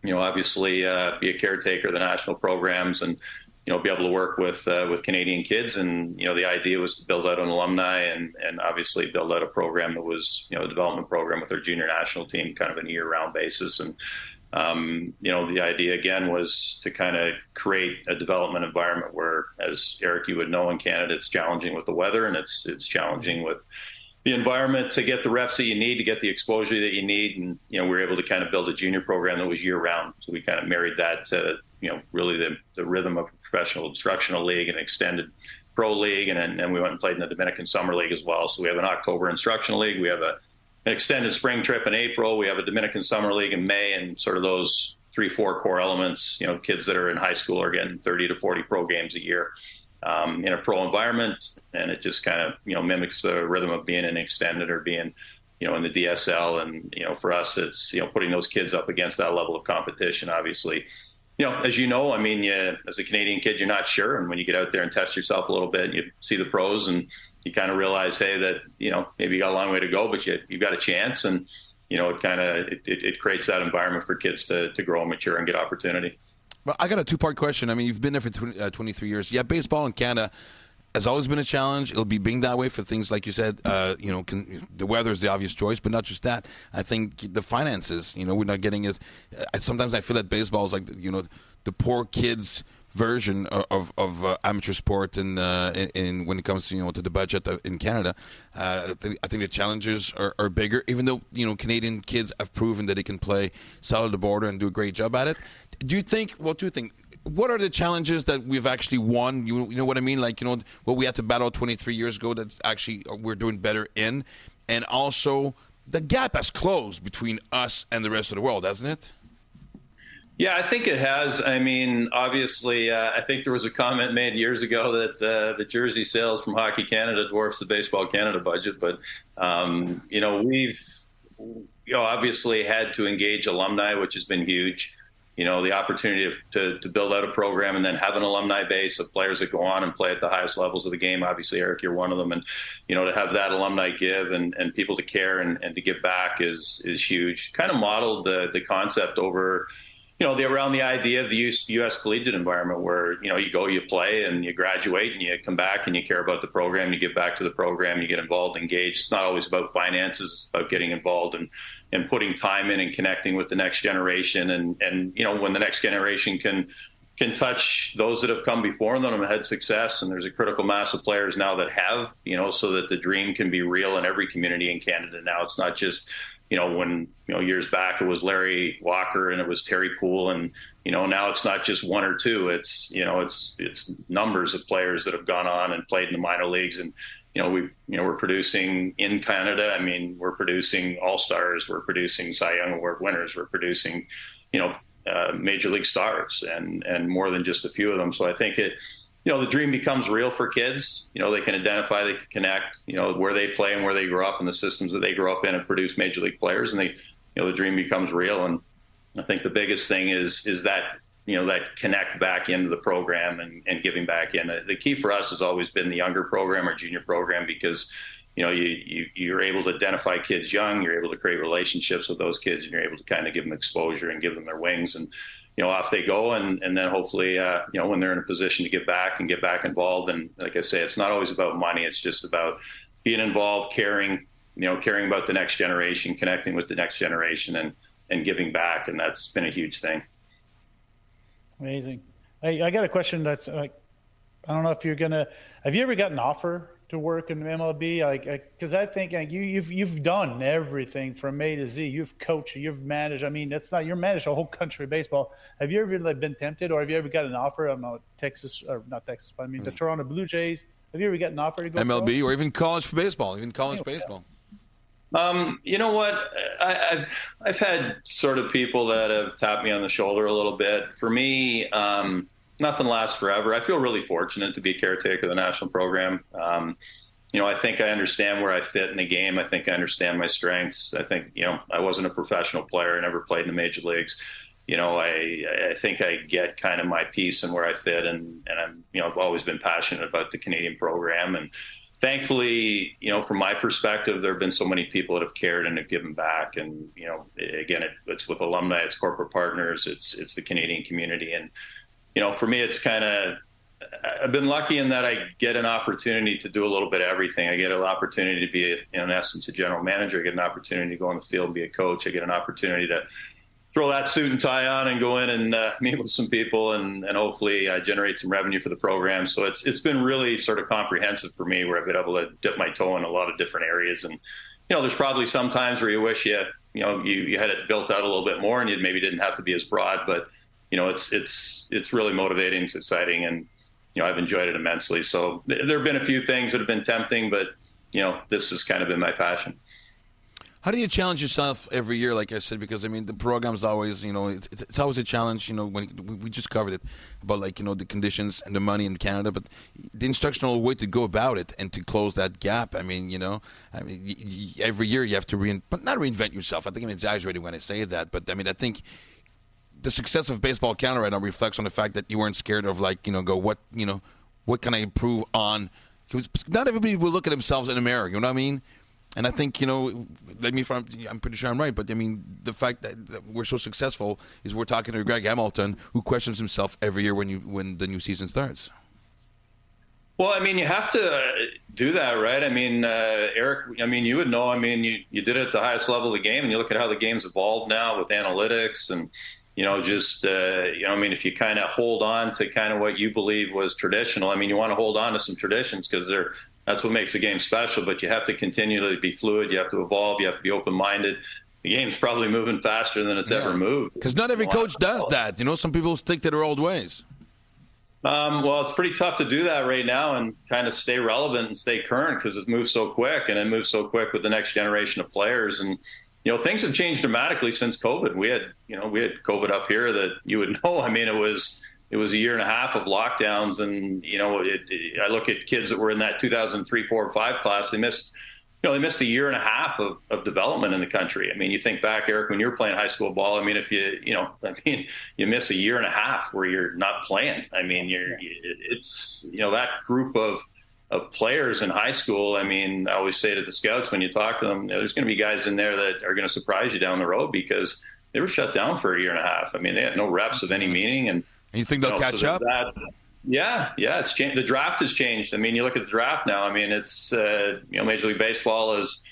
You know, obviously uh, be a caretaker of the national programs and you know be able to work with uh, with Canadian kids. And you know, the idea was to build out an alumni and and obviously build out a program that was you know a development program with our junior national team, kind of a year round basis. And um, you know, the idea again was to kind of create a development environment where, as Eric, you would know, in Canada, it's challenging with the weather and it's it's challenging with the environment to get the reps that you need to get the exposure that you need. And you know, we were able to kind of build a junior program that was year round. So we kind of married that to you know really the, the rhythm of professional instructional league and extended pro league, and then we went and played in the Dominican Summer League as well. So we have an October instructional league. We have a an extended spring trip in April. We have a Dominican Summer League in May, and sort of those three, four core elements. You know, kids that are in high school are getting 30 to 40 pro games a year um, in a pro environment, and it just kind of you know mimics the rhythm of being an extended or being you know in the DSL. And you know, for us, it's you know putting those kids up against that level of competition. Obviously, you know, as you know, I mean, you, as a Canadian kid, you're not sure, and when you get out there and test yourself a little bit, you see the pros and you kind of realize, hey, that you know maybe you got a long way to go, but you you've got a chance, and you know it kind of it, it, it, creates that environment for kids to to grow and mature and get opportunity. Well, I got a two part question. I mean, you've been there for 20, uh, 23 years. Yeah, baseball in Canada has always been a challenge. It'll be being that way for things like you said. Uh, you know, can, the weather is the obvious choice, but not just that. I think the finances. You know, we're not getting as. Uh, sometimes I feel that baseball is like you know the poor kids version of of uh, amateur sport in, uh, in, in when it comes to you know to the budget in Canada. Uh, I, think, I think the challenges are, are, bigger, even though you know Canadian kids have proven that they can play solid the border and do a great job at it. Do you think? What do you think? What are the challenges that we've actually won? You, you know what I mean? Like you know what we had to battle 23 years ago. That's actually uh, we're doing better in, and also the gap has closed between us and the rest of the world, hasn't it? Yeah, I think it has. I mean, obviously, uh, I think there was a comment made years ago that uh, the jersey sales from Hockey Canada dwarfs the Baseball Canada budget. But um, you know, we've you know obviously had to engage alumni, which has been huge. You know, the opportunity to, to build out a program and then have an alumni base of players that go on and play at the highest levels of the game. Obviously, Eric, you're one of them, and you know to have that alumni give and, and people to care and, and to give back is is huge. Kind of modeled the the concept over you know, they around the idea of the US, U.S. collegiate environment where, you know, you go, you play, and you graduate, and you come back and you care about the program, you give back to the program, you get involved, engaged. It's not always about finances, it's about getting involved and, and putting time in and connecting with the next generation. And, and, you know, when the next generation can, can touch those that have come before them and had success. And there's a critical mass of players now that have, you know, so that the dream can be real in every community in Canada. Now it's not just you know, when, you know, years back it was Larry Walker and it was Terry Puhl and, you know, now it's not just one or two. It's, you know, it's, it's numbers of players that have gone on and played in the minor leagues. And, you know, we, you know, we're producing in Canada. I mean, we're producing all stars, we're producing Cy Young Award winners, we're producing, you know, uh, major league stars and, and more than just a few of them. So I think it, you know the dream becomes real for kids. You know they can identify they can connect you know where they play and where they grow up and the systems that they grow up in and produce major league players. And they you know the dream becomes real. And i think the biggest thing is is that you know that connect back into the program and, and giving back in. The key for us has always been the younger program or junior program because you know you, you you're able to identify kids young you're able to create relationships with those kids and you're able to kind of give them exposure and give them their wings. And you know, off they go, and and then hopefully, uh, you know, when they're in a position to get back and get back involved, and like I say, it's not always about money; it's just about being involved, caring, you know, caring about the next generation, connecting with the next generation, and and giving back, and that's been a huge thing. Amazing. Hey, I got a question that's like, I don't know if you're gonna. Have you ever got an offer to work in MLB? Like, because I think like, you you've you've done everything from A to Z. You've coached, you've managed. I mean, that's not you're managed a whole country of baseball. Have you ever like, been tempted, or have you ever got an offer? I'm not Texas or not Texas, but I mean the mm. Toronto Blue Jays. Have you ever gotten an offer to go MLB or even college baseball, even college oh, baseball? Um, you know what? I, have I've had sort of people that have tapped me on the shoulder a little bit. For me, um, nothing lasts forever. I feel really fortunate to be a caretaker of the national program. Um, you know, I think I understand where I fit in the game. I think I understand my strengths. I think, you know, I wasn't a professional player. I never played in the major leagues. You know, I, I think I get kind of my piece and where I fit. And, and I'm, you know, I've always been passionate about the Canadian program. And thankfully, you know, from my perspective, there have been so many people that have cared and have given back. And, you know, again, it, it's with alumni, it's corporate partners, it's, it's the Canadian community. And, you know, for me, it's kind of I've been lucky in that I get an opportunity to do a little bit of everything. I get an opportunity to be, in essence, a general manager. I get an opportunity to go on the field and be a coach. I get an opportunity to throw that suit and tie on and go in and uh, *laughs* meet with some people and, and hopefully uh, generate some revenue for the program. So it's it's been really sort of comprehensive for me, where I've been able to dip my toe in a lot of different areas. And you know, there's probably some times where you wish you you know you, you had it built out a little bit more and you maybe didn't have to be as broad, but you know, it's it's it's really motivating, it's exciting, and you know, I've enjoyed it immensely. So there have been a few things that have been tempting, but you know, this has kind of been my passion. How do you challenge yourself every year? Like I said, because I mean the program's always, you know, it's, it's always a challenge. You know, when we just covered it about like you know the conditions and the money in Canada, but the instructional way to go about it and to close that gap. I mean, you know, I mean every year you have to reinvent, but not reinvent yourself. I think I'm exaggerating when I say that, but I mean I think the success of baseball Canada right now reflects on the fact that you weren't scared of like you know go what you know what can I improve on? Not everybody will look at themselves in a mirror. You know what I mean? And I think you know, let me from I'm pretty sure I'm right, but I mean the fact that, that, we're so successful is we're talking to Greg Hamilton, who questions himself every year when you when the new season starts. Well, I mean, you have to uh, do that, right? I mean, uh, Eric, I mean, you would know. I mean, you, you did it at the highest level of the game, and you look at how the game's evolved now with analytics and you know, just, uh, you know, I mean, if you kind of hold on to kind of what you believe was traditional, I mean, you want to hold on to some traditions because they're, that's what makes the game special, but you have to continually be fluid. You have to evolve. You have to be open minded. The game's probably moving faster than it's yeah. ever moved. Because not every coach does that. You know, some people stick to their old ways. Um, well, it's pretty tough to do that right now and kind of stay relevant and stay current because it moves so quick and it moves so quick with the next generation of players. And you know, things have changed dramatically since COVID. We had, you know, we had COVID up here that you would *laughs* know. I mean, it was it was a year and a half of lockdowns, and you know, it, it, I look at kids that were in that 2003, four, five class. They missed, you know, they missed a year and a half of, of development in the country. I mean, you think back, Eric, when you were playing high school ball. I mean, if you, you know, *laughs* I mean, you miss a year and a half where you're not playing. I mean, you're, it's, you know, that group of of players in high school. I mean, I always say to the scouts when you talk to them, you know, there's going to be guys in there that are going to surprise you down the road because they were shut down for a year and a half. I mean, they had no reps of any meaning. And, and you think they'll you know, catch so up? That, yeah, yeah, it's changed. The draft has changed. I mean, you look at the draft now. I mean, it's uh, you know, Major League Baseball is,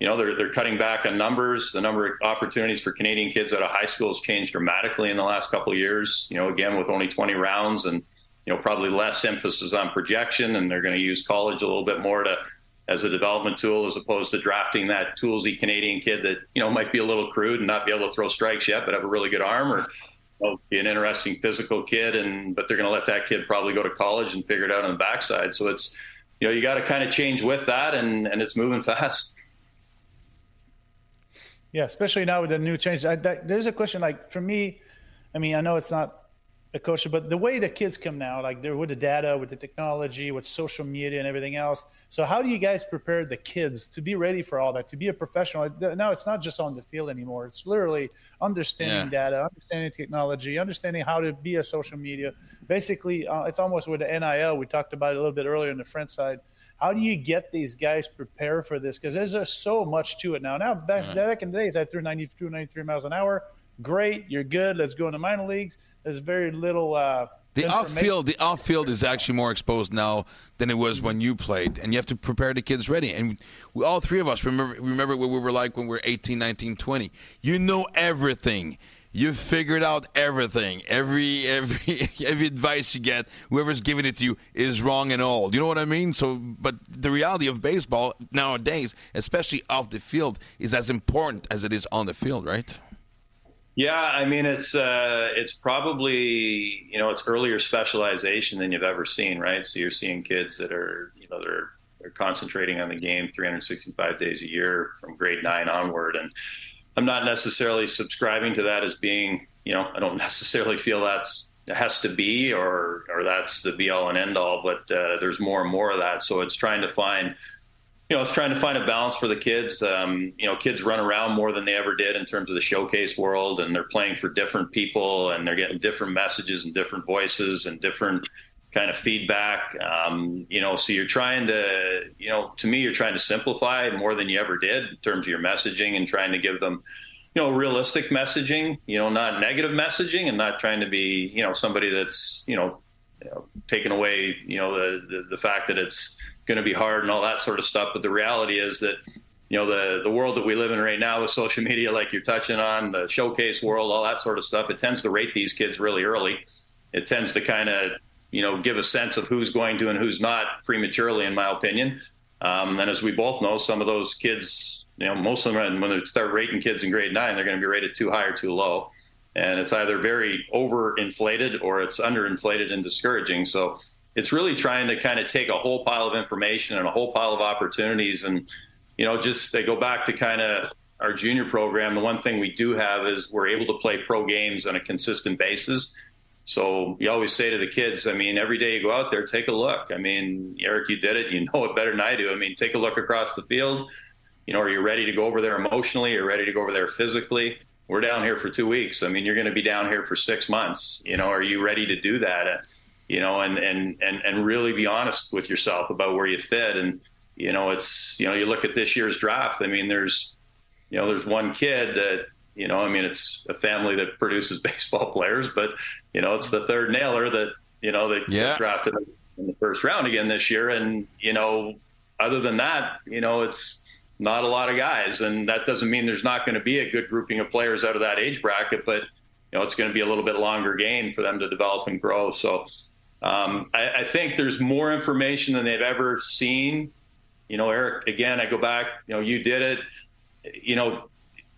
you know, they're they're cutting back on numbers. The number of opportunities for Canadian kids out of high school has changed dramatically in the last couple of years. You know, again with only 20 rounds and you know, probably less emphasis on projection, and they're going to use college a little bit more to as a development tool as opposed to drafting that toolsy Canadian kid that you know might be a little crude and not be able to throw strikes yet, but have a really good arm or you know, be an interesting physical kid. And but they're going to let that kid probably go to college and figure it out on the backside. So it's you know you got to kind of change with that, and and it's moving fast. Yeah, especially now with the new change. I, that, there's a question like for me. I mean, I know it's not but the way the kids come now, like they're with the data, with the technology, with social media and everything else. So how do you guys prepare the kids to be ready for all that, to be a professional? Now it's not just on the field anymore. It's literally understanding yeah. data, understanding technology, understanding how to be a social media. Basically, uh, it's almost with the NIL. We talked about it a little bit earlier on the front side. How do you get these guys prepared for this? Because there's just so much to it now. Now, back, back in the days, I threw 92, 93 miles an hour great, you're good. Let's go into minor leagues. There's very little. Uh, the off field, the off field is actually more exposed now than it was when you played, and you have to prepare the kids ready. And we, all three of us remember remember what we were like when we were 18, 19, 20. You know everything. you figured out everything. Every every *laughs* every advice you get, whoever's giving it to you is wrong and all. You know what I mean? So, but the reality of baseball nowadays, especially off the field, is as important as it is on the field, right? Yeah, I mean it's uh, it's probably you know it's earlier specialization than you've ever seen, right? So you're seeing kids that are you know they're they're concentrating on the game 365 days a year from grade nine onward, and I'm not necessarily subscribing to that as being you know I don't *laughs* necessarily feel that's has to be or or that's the be all and end all, but uh, there's more and more of that. So it's trying to find you know, it's trying to find a balance for the kids. Um, you know, kids run around more than they ever did in terms of the showcase world, and they're playing for different people, and they're getting different messages and different voices and different kind of feedback. Um, you know, so you're trying to, you know, to me, you're trying to simplify more than you ever did in terms of your messaging and trying to give them, you know, realistic messaging. You know, not negative messaging, and not trying to be, you know, somebody that's, you know, you know taking away, you know, the, the the fact that it's going to be hard and all that sort of stuff. But the reality is that you know the the world that we live in right now with social *laughs* media, like you're touching on, the showcase world, all that sort of stuff, it tends to rate these kids really early. It tends to kind of you know give a sense of who's going to and who's not prematurely, in my opinion. Um, and as we both know, some of those kids, you know, most of them when they start rating kids in grade nine, they're going to be rated too high or too low, and it's either very overinflated or it's underinflated and discouraging. So it's really trying to kind of take a whole pile of information and a whole pile of opportunities and you know just they go back to kind of our junior program. The one thing we do have is we're able to play pro games on a consistent basis. So you always say to the kids i mean every day you go out there take a look. I mean eric you did it. You know it better than i do. I mean take a look across the field. You know are you ready to go over there emotionally? Are you ready to go over there physically? We're down here for two weeks. I mean you're going to be down here for six months. You know are you ready to do that you know, and, and, and, and really be honest with yourself about where you fit. And, you know, it's, you know, you look at this year's draft, I mean, there's, you know, there's one kid that, you know, I mean, it's a family that produces baseball players, but, you know, it's the third Naylor that, you know, they yeah. drafted in the first round again this year. And, you know, other than that, you know, it's not a lot of guys. And that doesn't mean there's not going to be a good grouping of players out of that age bracket, but, you know, it's going to be a little bit longer game for them to develop and grow. So, um, I, I, think there's more information than they've ever seen. You know, Eric, again, I go back, you know, you did it. You know,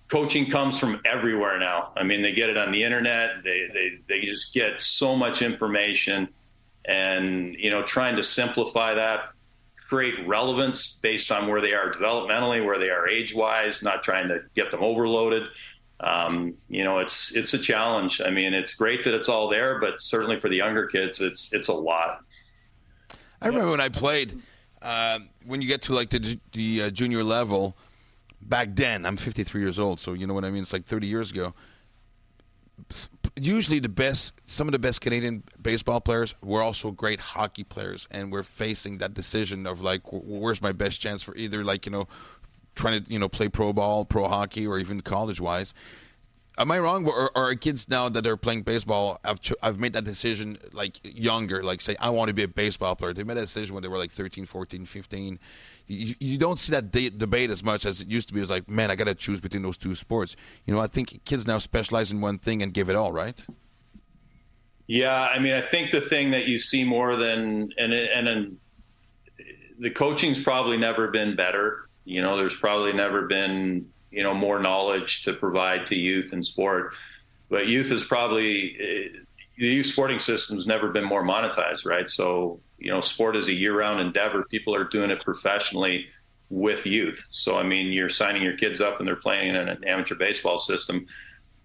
coaching comes from everywhere now. I mean, they get it on the internet, they, they, they just get so much information. And, you know, trying to simplify that, create relevance based on where they are developmentally, where they are age wise, not trying to get them overloaded um, you know, it's it's a challenge. I mean, it's great that it's all there, but certainly for the younger kids, it's it's a lot. I remember when I played. Uh, when you get to like the, the uh, junior level, back then I'm 53 years old, so you know what I mean. It's like 30 years ago. Usually, the best, some of the best Canadian baseball players were also great hockey players, and we're facing that decision of like, where's my best chance for either like you know trying to you know play pro ball, pro hockey, or even college wise. Am I wrong? Or, are kids now that are playing baseball have have made that decision like younger, like say I want to be a baseball player. They made a decision when they were like 13, 14, 15. You, you don't see that de- debate as much as it used to be. It was like, man, I got to choose between those two sports. You know, I think kids now specialize in one thing and give it all, right? Yeah, I mean, I think the thing that you see more than and and, and the coaching's probably never been better you know, there's probably never been, you know, more knowledge to provide to youth in sport. But youth is probably, eh, the youth sporting system's never been more monetized, right? So, you know, sport is a year round endeavor. People are doing it professionally with youth. So, I mean, you're signing your kids up and they're playing in an amateur baseball system.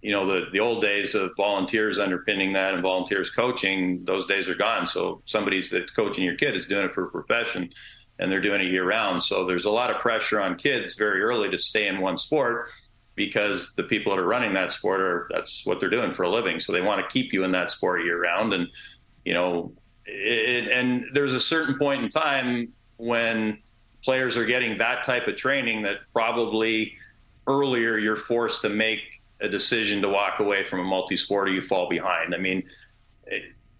You know, the, the old days of volunteers underpinning that and volunteers coaching, those days are gone. So, somebody's that's coaching your kid is doing it for a profession and they're doing it year round. So there's a lot of pressure on kids very early to stay in one sport because the people that are running that sport are that's what they're doing for a living. So they want to keep you in that sport year round. And you know, it, and there's a certain point in time when players are getting that type of training that probably earlier you're forced to make a decision to walk away from a multi-sport or you fall behind. I mean,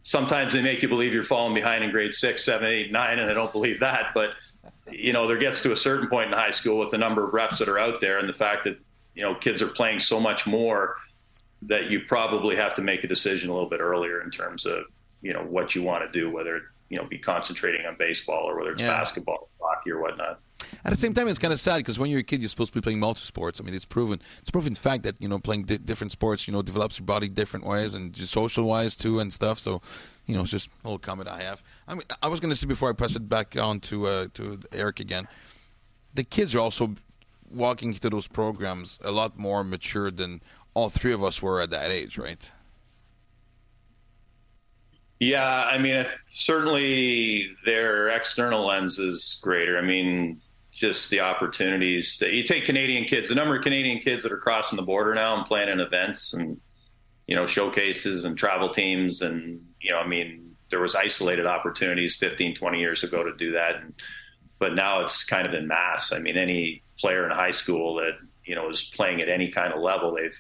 sometimes they make you believe you're falling behind in grade six, seven, eight, nine, and I don't believe that. But you know, there gets to a certain point in high school with the number of reps that are out there, and the fact that you know kids are playing so much more that you probably have to make a decision a little bit earlier in terms of you know what you want to do, whether you know be concentrating on baseball or whether it's yeah. basketball, hockey, or whatnot. At the same time, it's kind of sad because when you're a kid, you're supposed to be playing multi sports. I mean, it's proven. It's proven fact that you know playing di- different sports, you know, develops your body different ways and social wise too and stuff. So, you know, it's just a little comment I have. I mean, I was going to say before I press it back on to uh, to Eric again, the kids are also walking through those programs a lot more mature than all three of us were at that age, right? Yeah, I mean, certainly their external lens is greater. I mean, just the opportunities that you take Canadian kids, the number of Canadian kids that are crossing the border now and playing in events and, you know, showcases and travel teams. And, you know, I mean, there was isolated opportunities 15, 20 years ago to do that. And, but now it's kind of in mass. I mean, any player in high school that, you know, is playing at any kind of level, they've,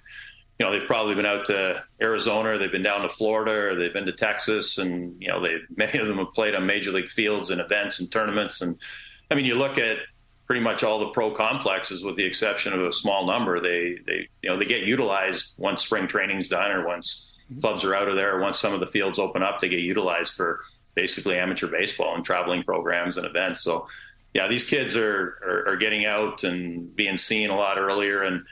you know, they've probably been out to Arizona, they've been down to Florida, or they've been to Texas, and you know, they *laughs* many of them have played on major league fields and events and tournaments. And I mean, you look at pretty much all the pro complexes, with the exception of a small number, they they you know they get utilized once spring training's done, or once mm-hmm. clubs are out of there, or once some of the fields open up, they get utilized for basically amateur baseball and traveling programs and events. So, yeah, these kids are, are, are getting out and being seen a lot earlier, and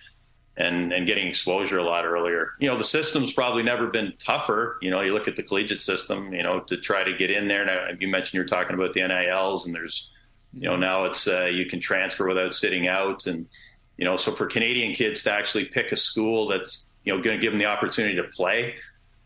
and and getting exposure a lot earlier. You know, the system's probably never been tougher. You know, you look at the collegiate system. You know, to try to get in there. Now, you mentioned you're talking about the NILs, and there's, you know, now it's uh, you can transfer without sitting out, and you know, so for Canadian kids to actually pick a school that's you know going to give them the opportunity to play.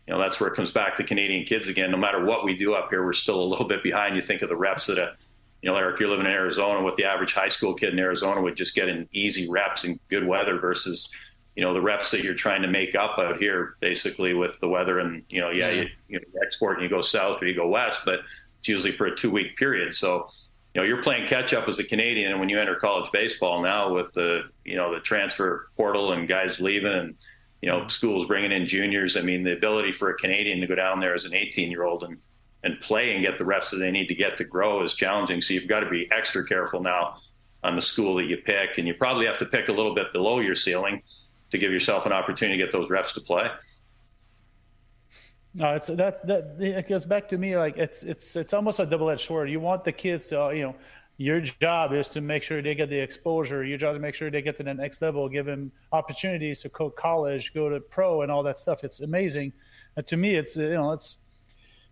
You know, that's where it comes back to Canadian kids again. No matter what we do up here, we're still a little bit behind. You think of the reps that a you know, Eric, you're living in Arizona, what the average high school kid in Arizona would just get in easy reps in good weather versus, you know, the reps that you're trying to make up out here, basically with the weather. And you know, yeah, You, you export and you go south or you go west, but it's usually for a two week period. So, you know, you're playing catch up as a Canadian, and when you enter college baseball now with the you know the transfer portal and guys leaving and you know schools bringing in juniors, I mean, the ability for a Canadian to go down there as an 18 year old and and play and get the reps that they need to get to grow is challenging. So you've got to be extra careful now on the school that you pick, and you probably have to pick a little bit below your ceiling to give yourself an opportunity to get those reps to play. No, it's that that it goes back to me like it's it's it's almost a double edged sword. You want the kids to you know your job is to make sure they get the exposure. Your job to make sure they get to the next level, give them opportunities to go college, go to pro, and all that stuff. It's amazing. And to me, it's you know it's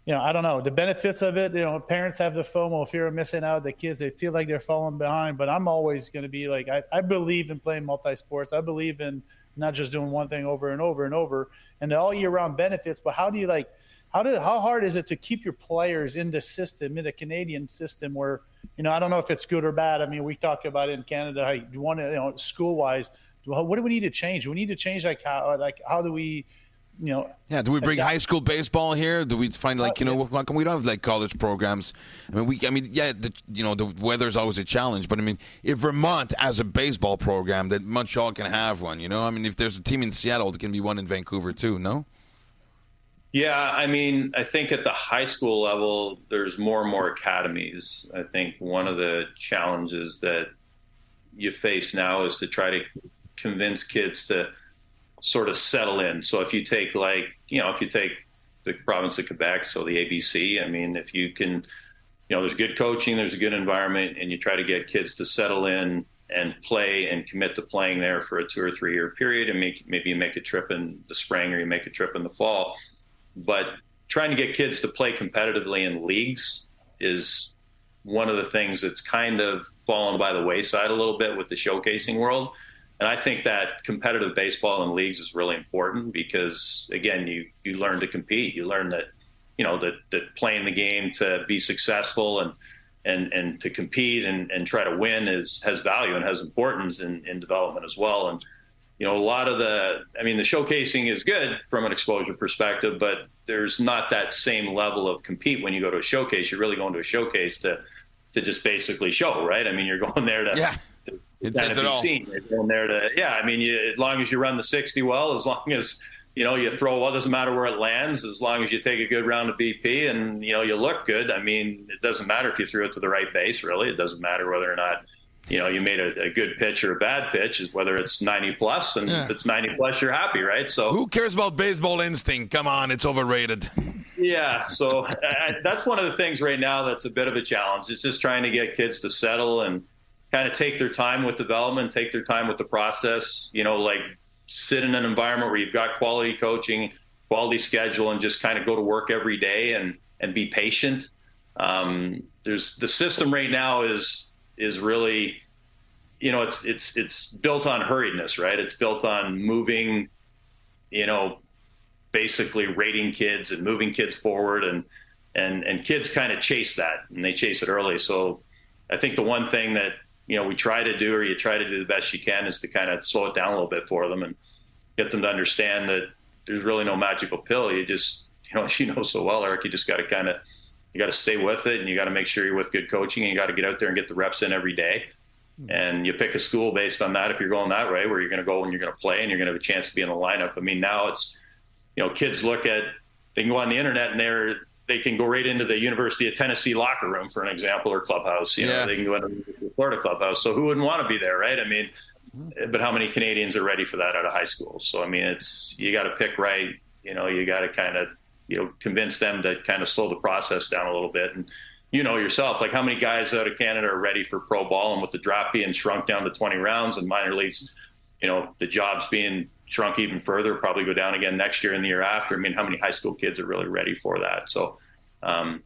you know, I don't know the benefits of it. You know, parents have the FOMO, fear of missing out. The kids, they feel like they're falling behind. But I'm always going to be like, I, I believe in playing multi sports. I believe in not just doing one thing over and over and over, and all year round benefits. But how do you like? How do how hard is it to keep your players in the system, in the Canadian system, where you know I don't know if it's good or bad. I mean, we talk about it in Canada. How you want to, you know, school wise, what do we need to change? We need to change like how like how do we you know. Yeah, do we bring high school baseball here? Do we find like you know uh, why come we don't have like college programs? I mean, we I mean yeah, the, you know the weather is always a challenge, but I mean if Vermont has a baseball program, that Montreal can have one. You know, I mean if there's a team in Seattle, there can be one in Vancouver too. No. Yeah, I mean, I think at the high school level, there's more and more academies. I think one of the challenges that you face now is to try to convince kids to sort of settle in. So if you take like, you know, if you take the province of Quebec, so the ABC, I mean, if you can, you know, there's good coaching, there's a good environment, and you try to get kids to settle in and play and commit to playing there for a two or three year period, and make, maybe you make a trip in the spring or you make a trip in the fall. But trying to get kids to play competitively in leagues is one of the things that's kind of fallen by the wayside a little bit with the showcasing world and I think that competitive baseball in leagues is really important because again, you you learn to compete. You learn that you know that that playing the game to be successful and and and to compete and, and try to win is has value and has importance in, in development as well. And you know, a lot of the I mean the showcasing is good from an exposure perspective, but there's not that same level of compete when you go to a showcase. You're really going to a showcase to to just basically show, right? I mean, you're *laughs* going there to, yeah. To it says it all. Seen. You're going there to, yeah. I mean, you, as long as you run the 60 well, as long as you know you throw well, doesn't matter where it lands, as long as you take a good round of BP and you know you look good. I mean, it doesn't matter if you threw it to the right base. Really, it doesn't matter whether or not you know, you made a, a, good pitch or a bad pitch, Is whether it's 90 plus, and yeah. if it's 90 plus, you're happy, right? So who cares about baseball instinct? Come on, it's overrated. Yeah, so *laughs* I, that's one of the things right now that's a bit of a challenge. It's just trying to get kids to settle and kind of take their time with development, take their time with the process. You know, like sit in an environment where you've got quality coaching, quality schedule, and just kind of go to work every day and and be patient. Um, there's the system right now is is really, you know, it's it's it's built on hurriedness, right? It's built on moving, you know, basically rating kids and moving kids forward, and and and kids kind of chase that, and they chase it early. So, I think the one thing that you know we try to do, or you try to do the best you can, is to kind of slow it down a little bit for them and get them to understand that there's really no magical pill. You just, *laughs* you know, as you know so well, Eric, you just got to kind of you got to stay with it and you got to make sure you're with good coaching and you got to get out there and get the reps in every day. Hmm. And you pick a school based on that if you're going that way, where you're going to go and you're going to play and you're going to have a chance to be in the lineup. I mean, now it's, you know, kids look at, they can go on the internet and they're, they can go right into the University of Tennessee locker room, for an example, or clubhouse. You know, yeah. they can go into the Florida clubhouse. So who wouldn't want to be there, right? I mean, hmm. but how many Canadians are ready for that out of high school? So I mean, it's you got to pick right. You know, you got to kind of you know convince them to kind of slow the process down a little bit and you know yourself like how many guys out of canada are ready for pro ball and with the draft being shrunk down to 20 rounds and minor leagues you know the jobs being shrunk even further probably go down again next year and the year after i mean how many high school kids are really ready for that so um,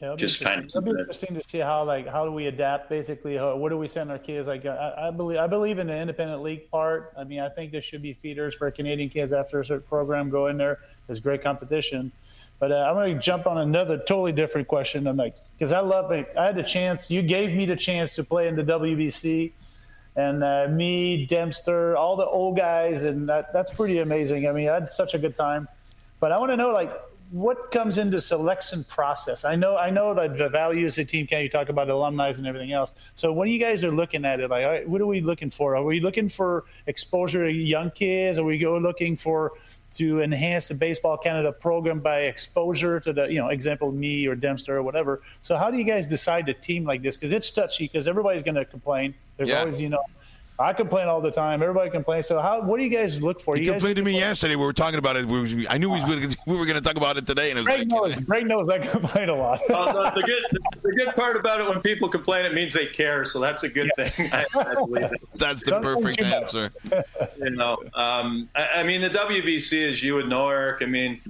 yeah, just kind of. It'll be interesting to see how like how do we adapt. Basically, how, what do we send our kids? Like I, I, believe I believe in the independent league part. I mean, I think there should be feeders for Canadian kids after a certain program go in there. There's great competition. But uh, I'm going to jump on another totally different question. I'm like, because I love it. I had the chance. You gave me the chance to play in the WBC, and uh, me, Dempster, all the old guys, and that, that's pretty amazing. I mean, I had such a good time. But I want to know, like, what comes into selection process? I know, I know that the values of the Team Can you talk about alumni and everything else. So when you guys are looking at it, like, what are we looking for? Are we looking for exposure to young kids? Are we go looking for to enhance the Baseball Canada program by exposure to the, you know, example me or Dempster or whatever. So how do you guys decide to team like this? Because it's touchy. Because everybody's going to complain. There's yeah. always, you know, I complain all the time. Everybody complains. So how? What do you guys look for? He you complained to me yesterday. We were talking about it. We I knew we, was, we were going to talk about it today. And it was Greg, like, knows, Greg knows I complain a lot. well, the, the, good, the good part about it, when people complain, it means they care. So that's a good yeah. thing. *laughs* I, I that's the perfect answer. *laughs* you know, um, I, I mean, the WBC, as you would know, Eric. I mean,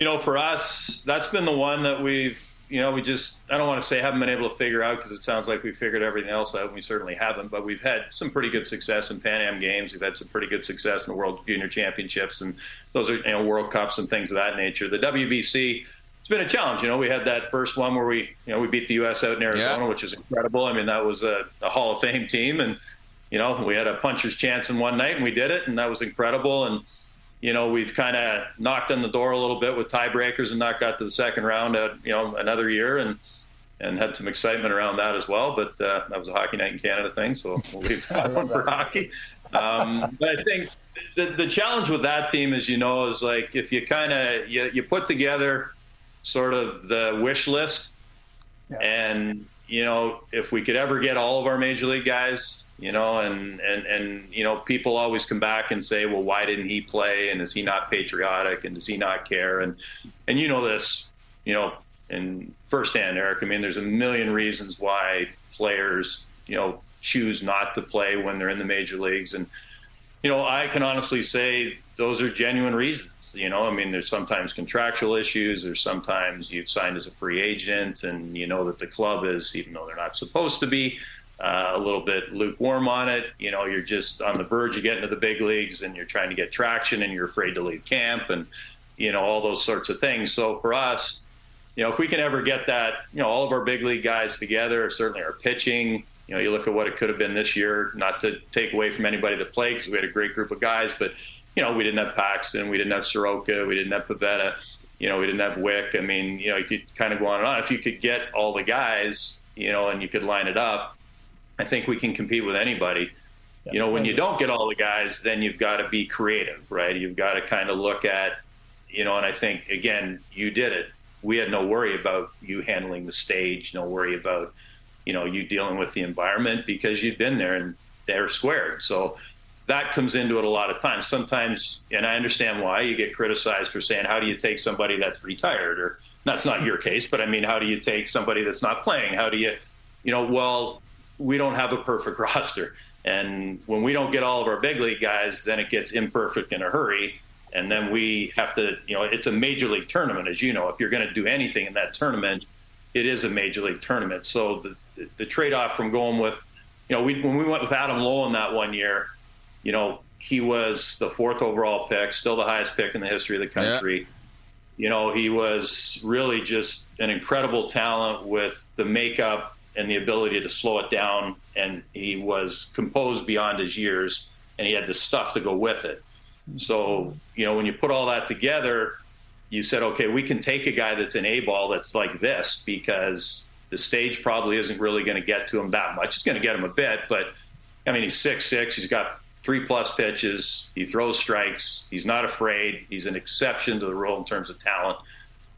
you know, for us, that's been the one that we've you know, we just, I don't want to say haven't been able to figure out because it sounds like we figured everything else out. And we certainly haven't, but we've had some pretty good success in Pan Am games. We've had some pretty good success in the World Junior Championships, and those are, you know, World Cups and things of that nature. The WBC, it's been a challenge. You know, we had that first one where we, you know, we beat the U.S. out in Arizona, yeah. which is incredible. I mean, that was a, a Hall of Fame team. And, you know, we had a puncher's chance in one night and we did it, and that was incredible. And, you know, we've kind of knocked on the door a little bit with tiebreakers and not got to the second round at, you know, another year and, and had some excitement around that as well. But uh, that was a Hockey Night in Canada thing, so *laughs* we'll leave that one for hockey. Um, but I think the, the challenge with that theme, as you know, is like if you kind of you, you put together sort of the wish list, yeah. and you know if we could ever get all of our major league guys you know, and, and, and, you know, people always come back and say, well, why didn't he play? And is he not patriotic? And does he not care? And, and you know this, you know, and firsthand, Eric, I mean, there's a million reasons why players, you know, choose not to play when they're in the major leagues. And, you know, I can honestly say those are genuine reasons. You know, I mean, there's sometimes contractual issues. There's sometimes you've signed as a free agent and you know that the club is, even though they're not supposed to be, uh, a little bit lukewarm on it. You know, you're just on the verge of getting to the big leagues and you're trying to get traction and you're afraid to leave camp and, you know, all those sorts of things. So for us, you know, if we can ever get that, you know, all of our big league guys together, certainly our pitching, you know, you look at what it could have been this year, not to take away from anybody that played because we had a great group of guys, but, you know, we didn't have Paxton, we didn't have Soroka, we didn't have Pivetta, you know, we didn't have Wick. I mean, you know, you could kind of go on and on. If you could get all the guys, you know, and you could line it up, I think we can compete with anybody. Yeah, you know, when you don't get all the guys, then you've got to be creative, right? You've got to kind of look at, you know, and I think again, you did it. We had no worry about you handling the stage, no worry about, you know, you dealing with the environment because you've been there and they're squared. So that comes into it a lot of times. Sometimes, and I understand why you get criticized for saying, how do you take somebody that's retired? Or that's not your case, but I mean, how do you take somebody that's not playing? How do you, you know, well, we don't have a perfect *laughs* roster. And when we don't get all of our big league guys, then it gets imperfect in a hurry. And then we have to, you know, it's a major league tournament, as you know. If you're going to do anything in that tournament, it is a major league tournament. So the, the, the trade off from going with, you know, we, when we went with Adam Loewen that one year, you know, he was the fourth overall pick, still the highest pick in the history of the country. Yeah. You know, he was really just an incredible talent with the makeup and the ability to slow it down. And he was composed beyond his years, and he had the stuff to go with it. So, you know, when you put all that together, you said, okay, we can take a guy that's an A ball that's like this because the stage probably isn't really going to get to him that much. It's going to get him a bit, but I mean, he's six six. He's got three plus pitches. He throws strikes. He's not afraid. He's an exception to the rule in terms of talent.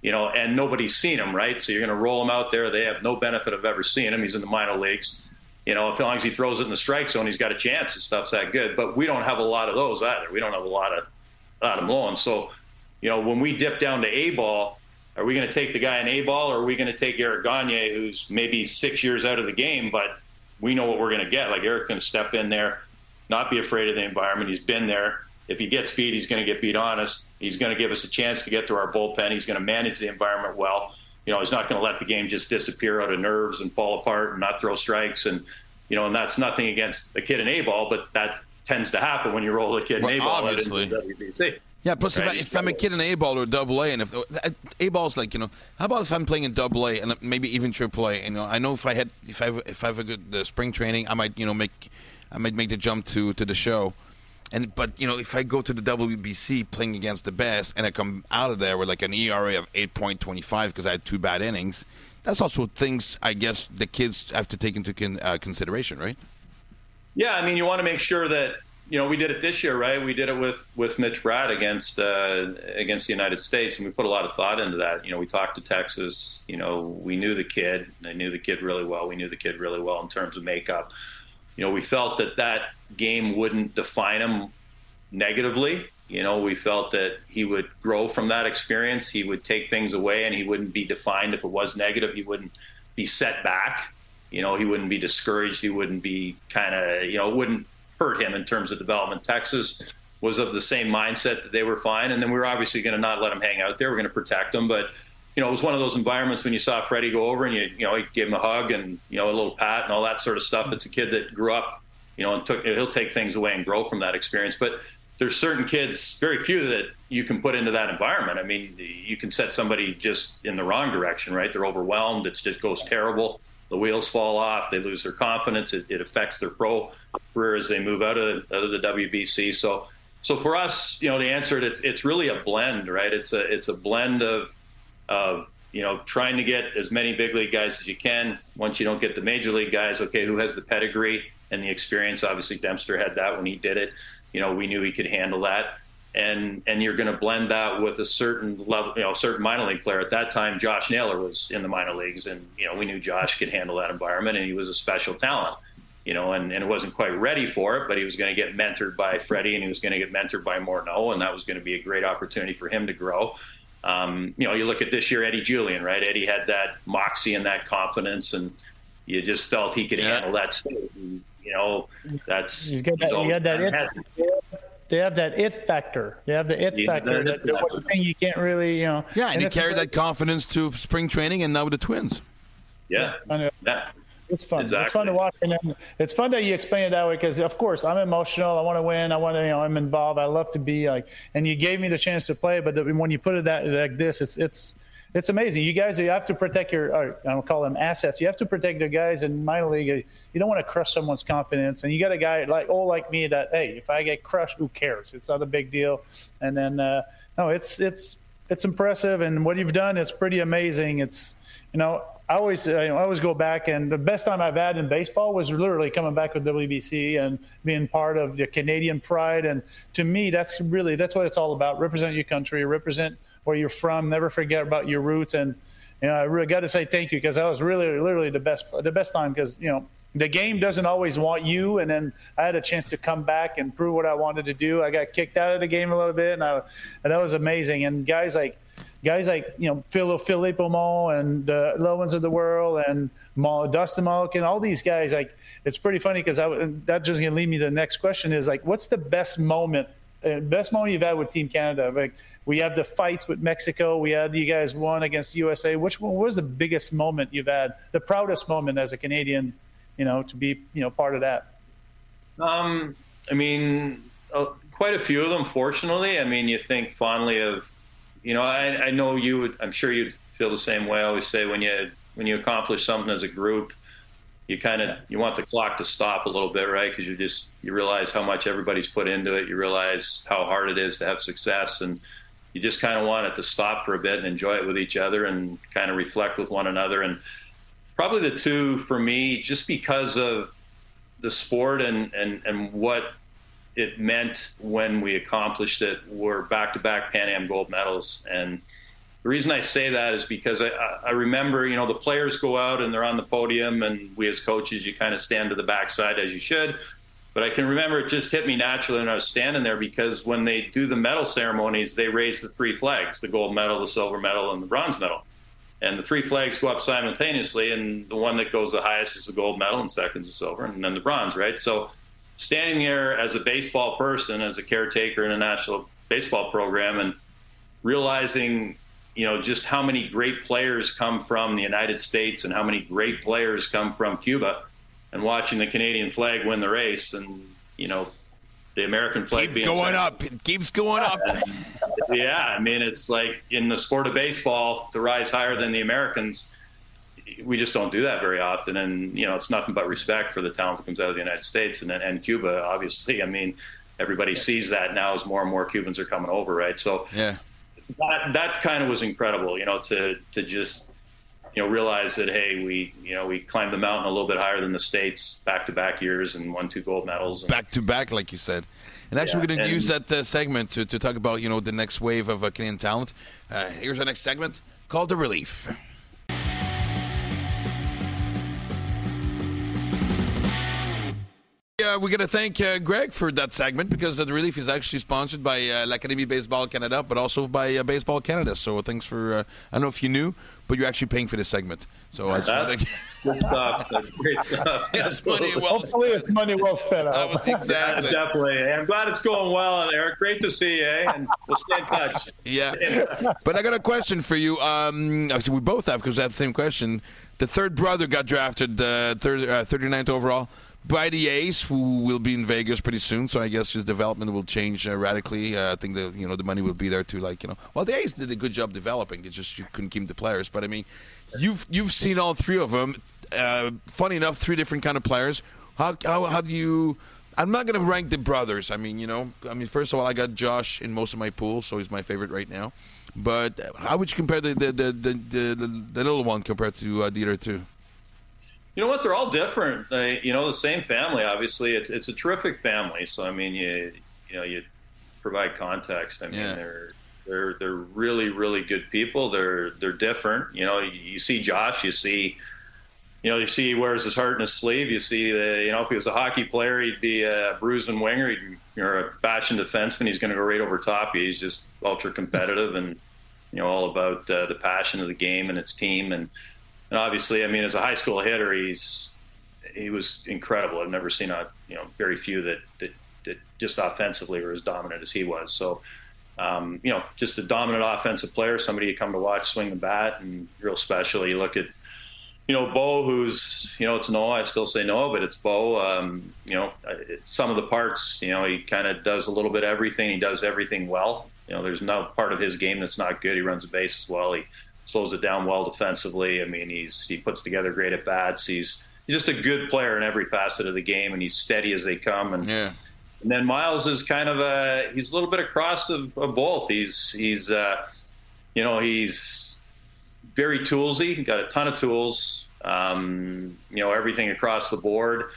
You know, and nobody's seen him, right? So you're going to roll him out there. They have no benefit of ever seeing him. He's in the minor leagues. You know, as long as he throws it in the strike zone, he's got a chance. and stuff's that good. But we don't have a lot of those either. We don't have a lot of Adam Loewen. So, you know, when we dip down to A ball, are we going to take the guy in A ball, or are we going to take Eric Gagne, who's maybe six years out of the game, but we know what we're going to get? Like going to step in there not be afraid of the environment. He's been there. If he gets beat, he's going to get beat honest. He's going to give us a chance to get to our bullpen. He's going to manage the environment well. You know, he's not going to let the game just disappear out of nerves and fall apart and not throw strikes. And, you know, and that's nothing against a kid in A ball, but that tends to happen when you roll a kid well, in A ball obviously. WBC. Yeah, plus right? if, I, if I'm a kid in A ball or double A, and if A ball's like you know, how about if I'm playing in double A and maybe even triple A? You know, I know if I had if I have, if I have a good uh, spring training, I might you know make I might make the jump to to the show. And but you know, if I go to the WBC playing against the best, and I come out of there with like an ERA of eight point twenty five because I had two bad innings, that's also things I guess the kids have to take into con, uh, consideration, right? Yeah, I mean, you want to make sure that you know we did it this year, right? We did it with with Mitch Bratt against uh, against the United States, and we put a lot of thought into that. You know, we talked to Texas. You know, we knew the kid. I knew the kid really well. We knew the kid really well in terms of makeup you know, we felt that that game wouldn't define him negatively. You know, we felt that he would grow from that experience. He would take things away and he wouldn't be defined if it was negative. He wouldn't be set back. You know, he wouldn't be discouraged. He wouldn't be kind of, you know, it wouldn't hurt him in terms of development. Texas was of the same mindset that they were fine. And then we were obviously going to not let him hang out there. We're going to protect him. But you know, it was one of those environments when you saw Freddie go over and you, you know, he gave him a hug and, you know, a little pat and all that sort of stuff. It's a kid that grew up, you know, and took, he'll take things away and grow from that experience. But there's certain kids, very few that you can put into that environment. I mean, you can set somebody just in the wrong direction, right? They're overwhelmed. It just goes terrible. The wheels fall off. They lose their confidence. It, it affects their pro career as they move out of, out of the WBC. So, so for us, you know, the answer it's it's really a blend, right? It's a it's a blend of you know trying to get as many big league guys as you can. Once you don't get the major league guys, okay, who has the pedigree and the experience? Obviously, Dempster had that when he did it. You know, we knew he could handle that. And, and you're going to blend that with a certain level, you know, certain minor league player. At that time, Josh Naylor was in the minor leagues, and you know we knew Josh could handle that environment, and he was a special talent you know, and, and wasn't quite ready for it, but he was going to get mentored by Freddie and he was going to get mentored by Morneau, and that was going to be a great opportunity for him to grow. Um, you know, you look at this year, Eddie Julien, right? Eddie had that moxie and that confidence, and you just felt he could yeah. handle that stage. And, you know, that's he's got that. You got that. It, they have that it factor. They have the it factor. That, that thing you can't really, you know. Yeah, and, and he carried that confidence to spring training, and now with the Twins. Yeah, yeah. It's fun. Exactly. It's fun to watch, and it's fun that you explain it that way because, of course, I'm emotional. I want to win. I want to, you know, I'm involved. I love to be like, and you gave me the chance to play. But the, when you put it that like this, it's it's it's amazing. You guys, you have to protect your, or, I don't call them assets. You have to protect the guys in minor league. You don't want to crush someone's confidence. And you got a guy like, oh, like me that, hey, if I get crushed, who cares? It's not a big deal. And then, uh, no, it's, it's, it's impressive. And what you've done is pretty amazing. It's, you know, I always, uh, you know, I always go back, and the best time I've had in baseball was literally coming back with WBC and being part of the Canadian pride. And to me, that's really that's what it's all about: represent your country, represent where you're from, never forget about your roots. And you know, I really got to say thank you because that was really, literally the best, the best time because you know the game doesn't always want you. And then I had a chance to come back and prove what I wanted to do. I got kicked out of the game a little bit, and, I, and that was amazing. And guys like guys like you know Phil Philippe Mo and the uh, Loewens of the world and Dustin Molleken, all these guys. Like it's pretty funny because that just gonna lead me to the next question is like, what's the best moment, uh, best moment you've had with Team Canada? Like we have the fights with Mexico. We had you guys won against USA. Which one was the biggest moment you've had? The proudest moment as a Canadian, you know, to be you know part of that. Um, I mean, uh, quite a few of them. Fortunately, I mean, you think fondly of you know, I, I know you would. I'm sure you'd feel the same way. I always say when you when you accomplish something as a group, you kind of you want the clock to stop a little bit, right? Because you just you realize how much everybody's put into it. You realize how hard it is to have success, and you just kind of want it to stop for a bit and enjoy it with each other and kind of reflect with one another. And probably the two for me, just because of the sport and and and what it meant when we accomplished it were back-to-back Pan Am gold medals. And the reason I say that is because I, I remember, you know, the players go out and they're on the podium, and we as coaches, you kind of stand to the backside as you should. But I can remember it just hit me naturally when I was standing there because when they do the medal ceremonies, they raise the three flags the gold medal, the silver medal, and the bronze medal. And the three flags go up simultaneously, and the one that goes the highest is the gold medal, and second is the silver, and then the bronze, right? So standing there as a baseball person, as a caretaker in a national baseball program, and realizing, you know, just how many great players come from the United States and how many great players come from Cuba, and watching the Canadian flag win the race, and you know, the American flag Keep being going up, it keeps going up. yeah, I mean, it's like in the sport of baseball to rise higher than the Americans we just don't do that very often. And you know, it's nothing but respect for the talent that comes out of the United States and and Cuba. Obviously, I mean, everybody sees that now as more and more Cubans are coming over, right? So yeah, that that kind of was incredible, you know, to to just you know realize that hey, we you know we climbed the mountain a little bit higher than the states back to back years and won two gold medals. And, back to back, like you said. And actually, yeah, we're going to use that uh, segment to, to talk about you know the next wave of uh, Canadian talent. Uh, here's our next segment called the relief. Uh, we're going to thank uh, Greg for that segment because uh, the relief is actually sponsored by uh, l'Académie Baseball Canada, but also by uh, Baseball Canada. So thanks for, uh, I don't know if you knew, but you're actually paying for this segment. So I just *laughs* good stuff. That's great stuff. *laughs* It's money well Hopefully spent. it's money well spent. Uh, exactly. Yeah, definitely. I'm glad it's going well, Eric. Great to see you, eh? and we'll stay in touch. Yeah. but I got a question for you. Um, so we both have because we have the same question. The third brother got drafted uh, third, 39th overall by the A's, who will be in Vegas pretty soon. So I guess his development will change uh, radically. Uh, I think the you know the money will be there to like you know. Well, the A's did a good job developing. It just you couldn't keep the players. But I mean, you've you've seen all three of them. Uh, funny enough, three different kind of players. How how, how do you? I'm not going to rank the brothers. I mean, you know, I mean, first of all, I got Josh in most of my pools, so he's my favorite right now. But how would you compare the the the the, the, the little one compared to uh, the other two? You know what? They're all different. They, you know, the same family. Obviously, it's it's a terrific family. So I mean, you you know, you provide context. I mean, yeah. they're they're they're really really good people. They're they're different. You know, you, you, see Josh, you see. You know, you see he wears his heart in his sleeve. You see the, you know, if he was a hockey player, he'd be a bruising winger. He'd, you're a fashion defenseman. He's going to go right over top. He's just ultra competitive and, you know, all about uh, the passion of the game and its team. And, and obviously, I mean, as a high school hitter, he's he was incredible. I've never seen a you know very few that that, that just offensively were as dominant as he was. So. Um, you know, just a dominant offensive player, somebody you come to watch swing the bat, and real special. You look at, you know, Bo, who's, you know, it's no, I still say no, but it's Bo. Um, you know, some of the parts, you know, he kind of does a little bit of everything. He does everything well. You know, there's no part of his game that's not good. He runs the base as well. He slows it down well defensively. I mean, he's he puts together great at bats. He's he's just a good player in every facet of the game, and he's steady as they come. And yeah. And then Myles is kind of a he's a little bit across of, of both. He's he's uh, you know he's very toolsy. Got a ton of tools. Um, you know, everything across the board.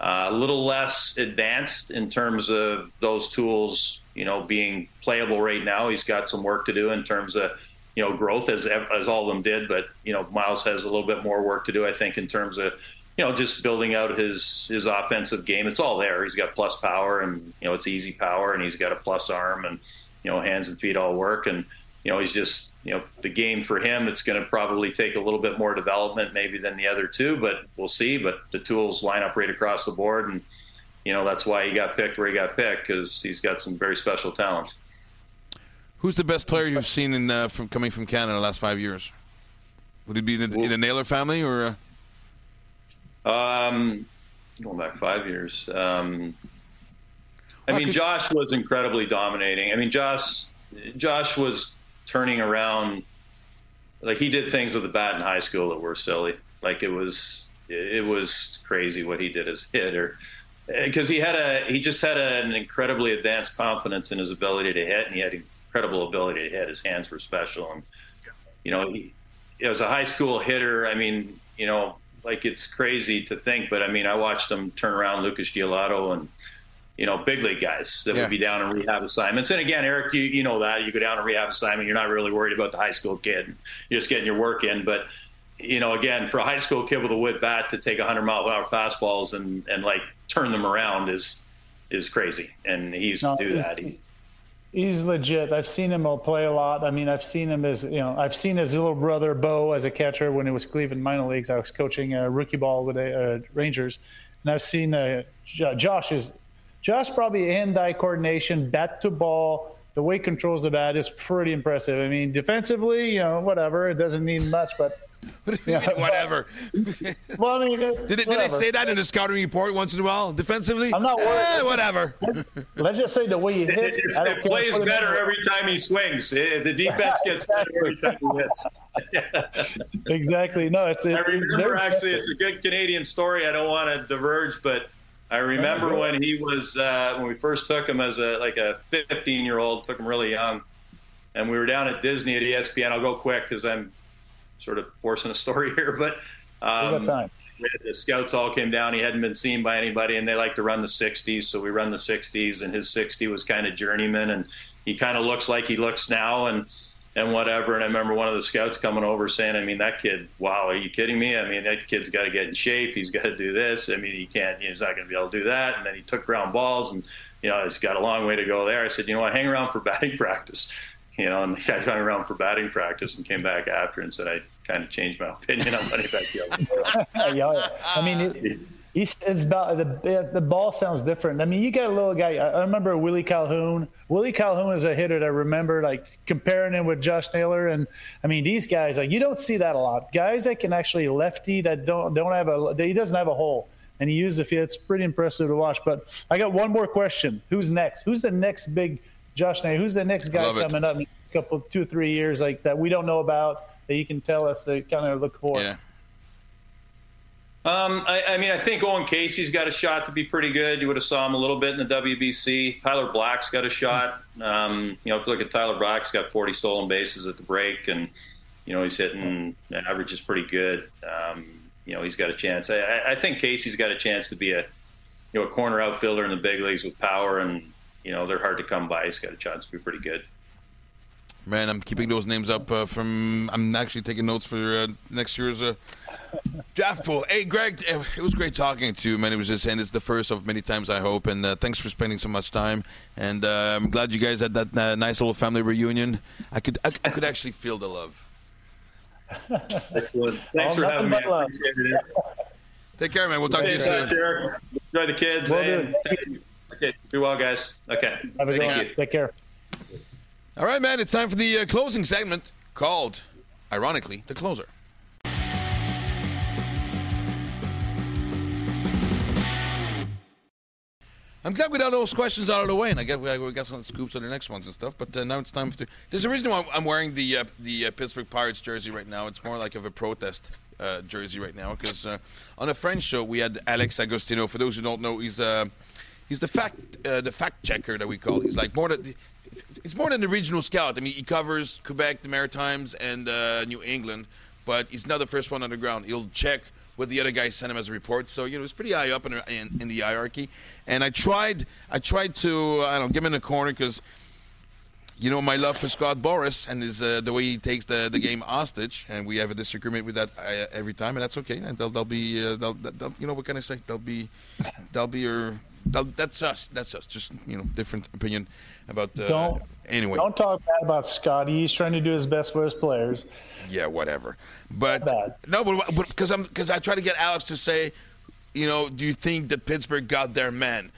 Uh, a little less advanced in terms of those tools, you know, being playable right now. He's got some work to do in terms of, you know, growth as as all of them did. But you know, Myles has a little bit more work to do, I think, in terms of, you know, just building out his his offensive game. It's all there. He's got plus power, and you know, it's easy power, and he's got a plus arm, and you know, hands and feet all work, and you know, he's just, you know, the game for him, it's going to probably take a little bit more development maybe than the other two, but we'll see. But the tools line up right across the board. And, you know, that's why he got picked where he got picked because he's got some very special talents. Who's the best player you've seen in uh, from coming from Canada the last five years? Would it be in the, in the Naylor family or? Uh... Um, going back five years. Um, I mean, Josh was incredibly dominating. I mean, Josh, Josh was turning around like he did things with the bat in high school that were silly. Like it was it was crazy what he did as a hitter because he had a he just had an incredibly advanced confidence in his ability to hit, and he had incredible ability to hit. His hands were special, and you know he as a high school hitter. I mean, you know, like it's crazy to think, but I mean, I watched him turn around Lucas Giolito and you know, big league guys that yeah. would be down in rehab assignments. And again, Eric, you, you know that you go down a rehab assignment, you're not really worried about the high school kid. You're just getting your work in. But, you know, again, for a high school kid with a wood bat to take 100 mile per hour fastballs and, and like turn them around is is crazy. And he used no, to do that. He, he's legit. I've seen him play a lot. I mean, I've seen him as you know, I've seen his little brother Bo as a catcher when it was Cleveland minor leagues. I was coaching uh, rookie ball with the uh, Rangers, and I've seen uh, Josh is just probably hand-eye coordination, bat to ball, the way he controls the bat is pretty impressive. I mean, defensively, you know, whatever, it doesn't mean much, but yeah, *laughs* whatever. *laughs* well, I mean, did, did they say that in the scouting report once in a while? Defensively, I'm not worried. Eh, whatever. Let's just say the way he hits. It, it, it plays better every time he swings. It, the defense gets better every time he *laughs* hits. exactly. No, it's. it's I remember it's actually, it's a good Canadian story. I don't want to diverge, but I remember when he was uh, when we first took him as a like a 15 year old, took him really young, and we were down at Disney at ESPN. I'll go quick because I'm sort of forcing a story *laughs* here, but um, the scouts all came down. He hadn't been seen by anybody, and they like to run the 60s, so we run the 60s, and his 60 was kind of journeyman, and he kind of looks like he looks now, and and whatever. And I remember one of the scouts coming over saying, I mean, that kid, wow, are you kidding me? I mean, that kid's got to get in shape. He's got to do this. I mean, he can't, he's not going to be able to do that. And then he took ground balls and, you know, he's got a long way to go there. I said, you know what, hang around for batting *laughs* practice. You know, and the guy hung around for batting practice and came back after and said, I kind of changed my opinion on Money Back *laughs* yeah, yeah. I mean, it, it's about the the ball sounds different. I mean, you got a little guy. I remember Willie Calhoun. Willie Calhoun is a hitter that I remember like comparing him with Josh Naylor. And I mean, these guys like you don't see that a lot. Guys that can actually lefty that don't don't have a he doesn't have a hole and he uses the field. It's pretty impressive to watch. But I got one more question. Who's next? Who's the next big Josh Naylor? Who's the next guy coming up in a couple two or three years like that we don't know about that you can tell us to kind of look for? Yeah. Um, I, I, mean, I think Owen Caissie's got a shot to be pretty good. You would have saw him a little bit in the WBC. Tyler Black's got a shot. Um, you know, if you look at Tyler Black, he's got 40 stolen bases at the break, and you know he's hitting an average is pretty good. Um, you know, he's got a chance. I, I, think Casey's got a chance to be a you know a corner outfielder in the big leagues with power, and you know they're hard to come by. He's got a chance to be pretty good. Man, I'm keeping those names up uh, from. I'm actually taking notes for uh, next year's uh, draft pool. Hey, Greg, it was great talking to you, man. It was just, and it's the first of many times, I hope. And uh, thanks for spending so much time. And uh, I'm glad you guys had that uh, nice little family reunion. I could, I, I, could actually feel the love. Excellent. Thanks for having me. Take care, man. We'll talk hey, to you soon. Sure. Enjoy the kids. We'll okay, be well, guys. Okay. Have a Thank you. Take care. All right, man. It's time for the uh, closing segment called, ironically, the closer. I'm glad we got those questions out of the way, and I get we got some scoops on the next ones and stuff. But uh, now it's time for. There's a reason why I'm wearing the uh, the uh, Pittsburgh Pirates jersey right now. It's more like of a protest uh, jersey right now because uh, on a French show we had Alex Agostino. For those who don't know, he's uh, he's the fact the fact checker that we call. He's like more than it's more than the regional scout. I mean, he covers Quebec, the Maritimes, and uh, New England, but he's not the first one on the ground. He'll check what the other guys sent him as a report. So you know, it's pretty high up in, in, in the hierarchy. And I tried, I tried to, I don't give him in the corner because you know my love for Scott Boras and his uh, the way he takes the, the game hostage, and we have a disagreement with that uh, every time, and that's okay. And they'll, they'll be, uh, they'll, they'll, you know, what can I say? They'll be, they'll be your, that's us. That's us. Just you know, different opinion about. Uh, don't anyway. Don't talk bad about Scotty. He's trying to do his best for his players. Yeah, whatever. But no, but because I'm because I try to get Alex to say, you know, do you think that Pittsburgh got their man?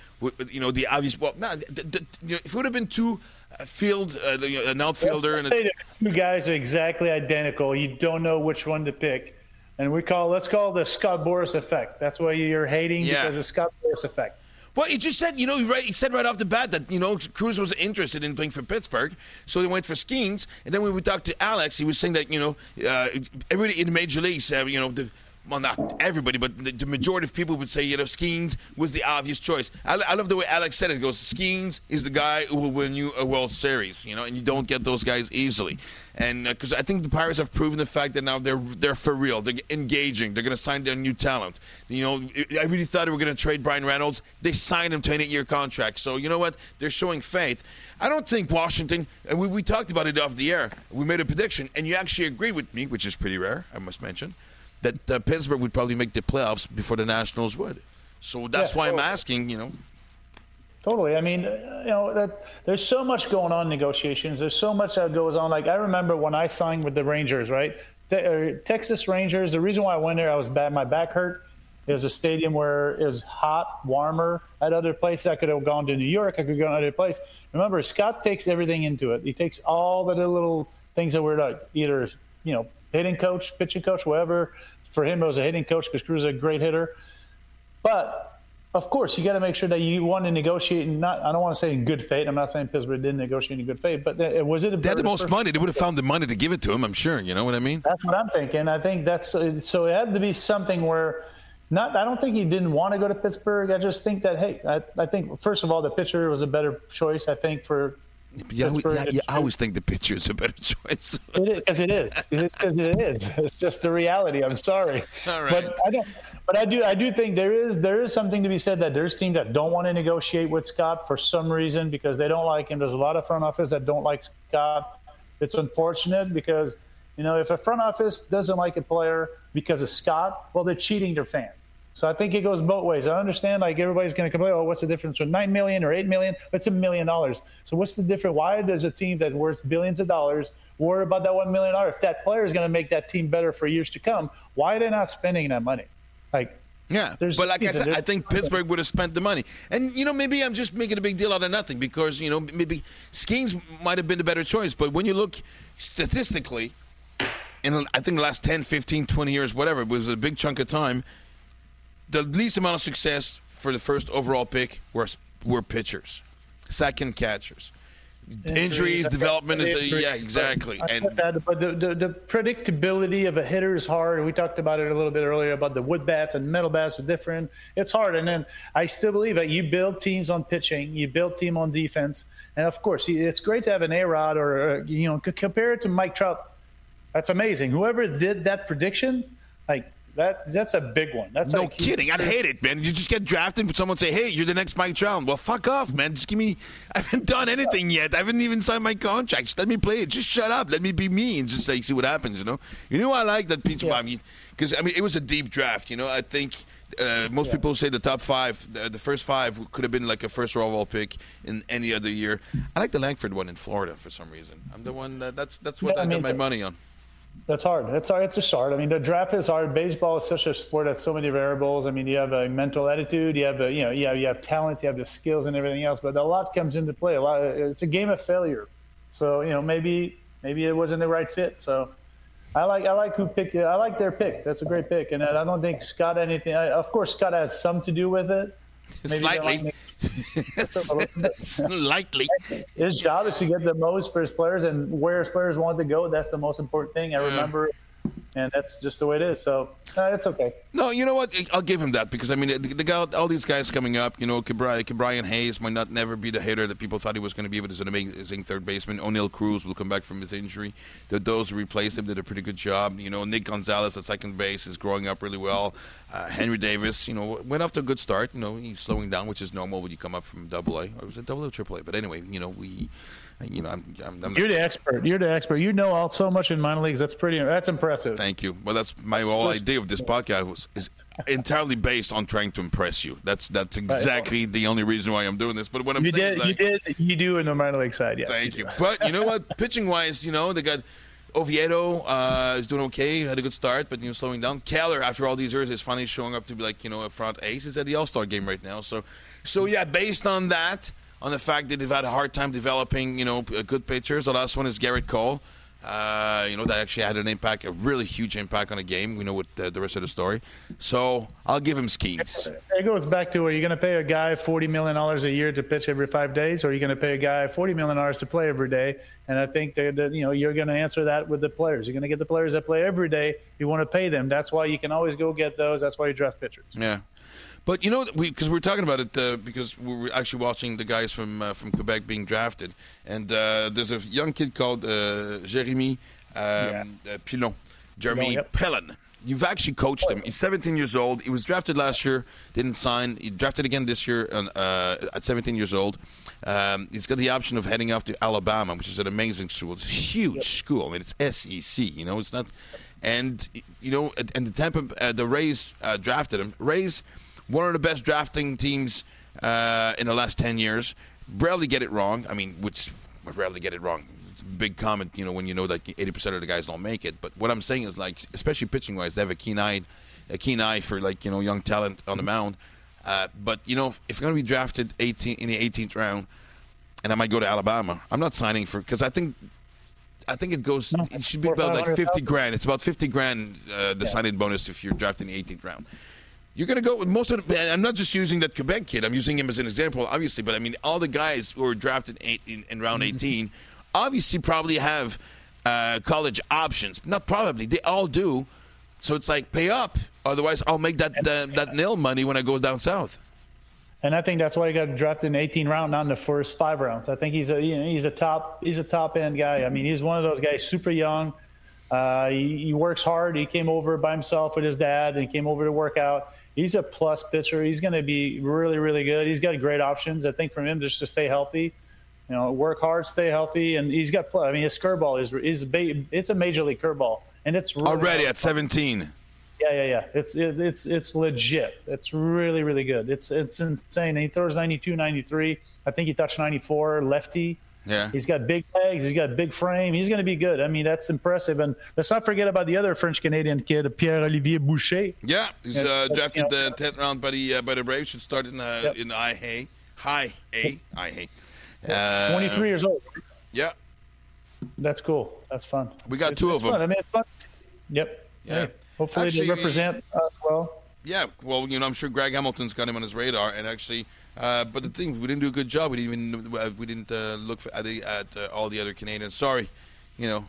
You know, the obvious. Well, no, the, the, you know, if it would have been two field, uh, an outfielder, and a, two guys are exactly identical. You don't know which one to pick, and we call let's call it the Scott Boras effect. That's why you're hating yeah. because of Scott Boras effect. Well, he just said, you know, right, he said right off the bat that, you know, Crews was interested in playing for Pittsburgh, so they went for Skenes. And then when we talked to Alex, he was saying that, you know, uh, everybody in the major leagues, uh, you know, the, well, not everybody, but the, the, majority of people would say, you know, Skenes was the obvious choice. I, I, love the way Alex said it. He goes, Skenes is the guy who will win you a World Series, you know, and you don't get those guys easily. And because uh, I think the Pirates have proven the fact that now they're they're for real. They're engaging. They're going to sign their new talent. You know, I really thought they were going to trade Bryan Reynolds. They signed him to an eight-year contract. So you know what? They're showing faith. I don't think Washington. And we, we talked about it off the air. We made a prediction, and you actually agreed with me, which is pretty rare, I must mention that uh, Pittsburgh would probably make the playoffs before the Nationals would. So that's yeah, why totally. I'm asking, you know. Totally. I mean, you know, that, there's so much going on in negotiations. There's so much that goes on. Like I remember when I signed with the Rangers, right? The, uh, Texas Rangers. The reason why I went there, I was bad. My back hurt. It was a stadium where it was hot, warmer. At other places, I could have gone to New York. I could go to another place. Remember, Scott takes everything into it. He takes all the little things that were like either, you know, hitting coach, pitching coach, whatever. For him, it was a hitting coach because Crews is a great hitter. But of course, you got to make sure that you want to negotiate. And not, I don't want to say in good faith. I'm not saying Pittsburgh didn't negotiate in good faith, but was it? they had the most money. They would have found the money to give it to him. I'm sure. You know what I mean? That's what I'm thinking. I think that's so. It had to be something where. Not, I don't think he didn't want to go to Pittsburgh. I just think that hey, I, I think first of all the pitcher was a better choice. I think for yeah, yeah, yeah, I always think the pitcher is a better *laughs* choice. Because it is, because it, it is. *laughs* It's just the reality. I'm sorry, All right. but I don't. But I do, I do think there is there is something to be said that there's teams that don't want to negotiate with Scott for some reason because they don't like him. There's a lot of front office that don't like Scott. It's unfortunate because you know if a front office doesn't like a player because of Scott, well, they're cheating their fans. So I think it goes both ways. I understand like everybody's going to complain, oh, what's the difference between nine million or eight million? It's a million dollars. So what's the difference? Why does a team that's worth billions of dollars worry about that one million dollars? If that player is going to make that team better for years to come, why are they not spending that money? Like yeah, There's but like I said, I think Pittsburgh would have spent the money. And, you know, maybe I'm just making a big deal out of nothing because, you know, maybe Skenes might have been the better choice. But when you look statistically, in I think the last 10, 15, 20 years, whatever, it was a big chunk of time, the least amount of success for the first overall pick were were pitchers, second catchers. Injuries, development is a, yeah, exactly. But and that, but the, the, the, predictability of a hitter is hard. We talked about it a little bit earlier about the wood bats and metal bats are different. It's hard. And then I still believe that you build teams on pitching, you build team on defense, and of course it's great to have an A Rod or uh, you know compare it to Mike Trout. That's amazing. Whoever did that prediction, like that that's a big one. That's no like, kidding. I'd hate it, man. You just get drafted, but someone say, "Hey, you're the next Mike Trout." Well, fuck off, man. Just give me. *laughs* I haven't done anything yet. I haven't even signed my contract. Just let me play it. Just shut up. Let me be me and just like see what happens. You know. You know I like that Pizza yeah. because I mean it was a deep draft. You know I think. Uh, most yeah. people say the top five, the, the, first five could have been like a first overall pick in any other year. I like the Langford one in Florida for some reason. I'm the one that, that's that's what I, I got my money on. That's hard. That's hard. It's just hard. I mean, the draft is hard. Baseball is such a sport that so many variables. I mean, you have a mental attitude, you have a, you know, you have, you have talents, you have the skills and everything else, but a lot comes into play. A lot. It's a game of failure. So you know, maybe maybe it wasn't the right fit. So I like I like who picked. I like their pick. That's a great pick, and I don't think Scott anything. I, of course, Scott has some to do with it. Maybe Slightly. *laughs* Slightly. His job is to get the most for his players and where his players want to go. That's the most important thing. I remember and that's just the way it is. So uh, it's okay. No, you know what? I'll give him that because I mean, the, the guy, all these guys coming up. You know, Brian Hayes might not never be the hitter that people thought he was going to be, but he's an amazing third baseman. Oneil Cruz will come back from his injury. The, those who replaced him did a pretty good job. You know, Nick Gonzalez at second base is growing up really well. Uh, Henry Davis, you know, went off to a good start. You know, he's slowing down, which is normal when you come up from Double A. Or was it Double A or Triple A? But anyway, you know, we you know, I'm, I'm, I'm, you're the expert. You're the expert. You know all so much in minor leagues. That's pretty. That's impressive. Thank you. Well, that's my whole idea of this podcast was is entirely based on trying to impress you. That's that's exactly the only reason why I'm doing this. But what I'm you saying did, like, you did, you do in the minor league side. Yes. Thank you. you. But you know what? *laughs* Pitching wise, you know they got. Oviedo uh, is doing okay. Had a good start, but you know, slowing down. Keller, after all these years, is finally showing up to be like you know a front ace. Is at the All Star game right now. So, so yeah, based on that, on the fact that they've had a hard time developing, you know, good pitchers. The last one is Gerrit Cole. Uh, you know, that actually had an impact, a really huge impact on the game. We know what the, the rest of the story. So I'll give him Skenes. It goes back to Are you're going to pay a guy $40 million a year to pitch every five days, or are you going to pay a guy $40 million to play every day? And I think that, that you know, you're going to answer that with the players. You're going to get the players that play every day. You want to pay them. That's why you can always go get those. That's why you draft pitchers. Yeah. But you know, because we, are talking about it uh, because we are actually watching the guys from uh, from Quebec being drafted, and uh, there's a young kid called uh, Jeremy um, yeah. Uh, Pilon, Jeremy yep. Pellin. You've actually coached him. He's 17 years old. He was drafted last year, didn't sign. He drafted again this year uh, at 17 years old. Um, he's got the option of heading off to Alabama, which is an amazing school. It's a huge yep. school. I mean, it's SEC. You know, it's not. And you know, and the Tampa, uh, the Rays uh, drafted him. Rays one of the best drafting teams uh, in the last 10 years. Rarely get it wrong. I mean, which rarely get it wrong. It's a big comment, you know, when you know that 80% of the guys don't make it. But what I'm saying is, like, especially pitching wise, they have a keen eye, a keen eye for like you know young talent on the mound. Uh, but you know, if, if you're going to be drafted 18 in the 18th round, and I might go to Alabama, I'm not signing for because I think I think it goes. It should be about like 50 grand. It's about 50 grand uh, the yeah. signing bonus if you're drafted in the 18th round. You're going to go with most of the. I'm not just using that Quebec kid. I'm using him as an example, obviously. But I mean, all the guys who were drafted in, in, in round mm-hmm. 18 obviously probably have uh, college options. Not probably. They all do. So it's like pay up. Otherwise, I'll make that that, that nil money when I go down south. And I think that's why he got drafted in 18 round, not in the first five rounds. I think he's a you know, he's a top he's a top end guy. I mean, he's one of those guys, super young. Uh, he, he, works hard. He came over by himself with his dad and came over to work out he's a plus pitcher. He's going to be really, really good. He's got great options. I think from him just to stay healthy, you know, work hard, stay healthy, and he's got. I mean, his curveball is is it's a major league curveball, and it's really already at 17. Yeah, yeah, yeah. It's it, it's it's legit. It's really, really good. It's it's insane. he throws 92, 93. I think he touched 94. Lefty. Yeah. He's got big legs. He's got big frame. He's going to be good. I mean, that's impressive. And let's not forget about the other French Canadian kid, Pierre Olivier Boucher. Yeah, he's uh, drafted you know, the tenth round by the uh, by the Braves. Should start in uh, yep. in I Hay, High A, I Hay. Uh, Twenty three years old. Yeah. That's cool. That's fun. We got it's, two it's of them. I mean, it's fun. Yep. Yeah. Hey, hopefully actually, they represent us well. Yeah. Well, you know, I'm sure Greg Hamilton's got him on his radar, and actually uh, but the thing, we didn't do a good job. We didn't even uh, we didn't uh, look for, at, at uh, all the other Canadians. Sorry, you know.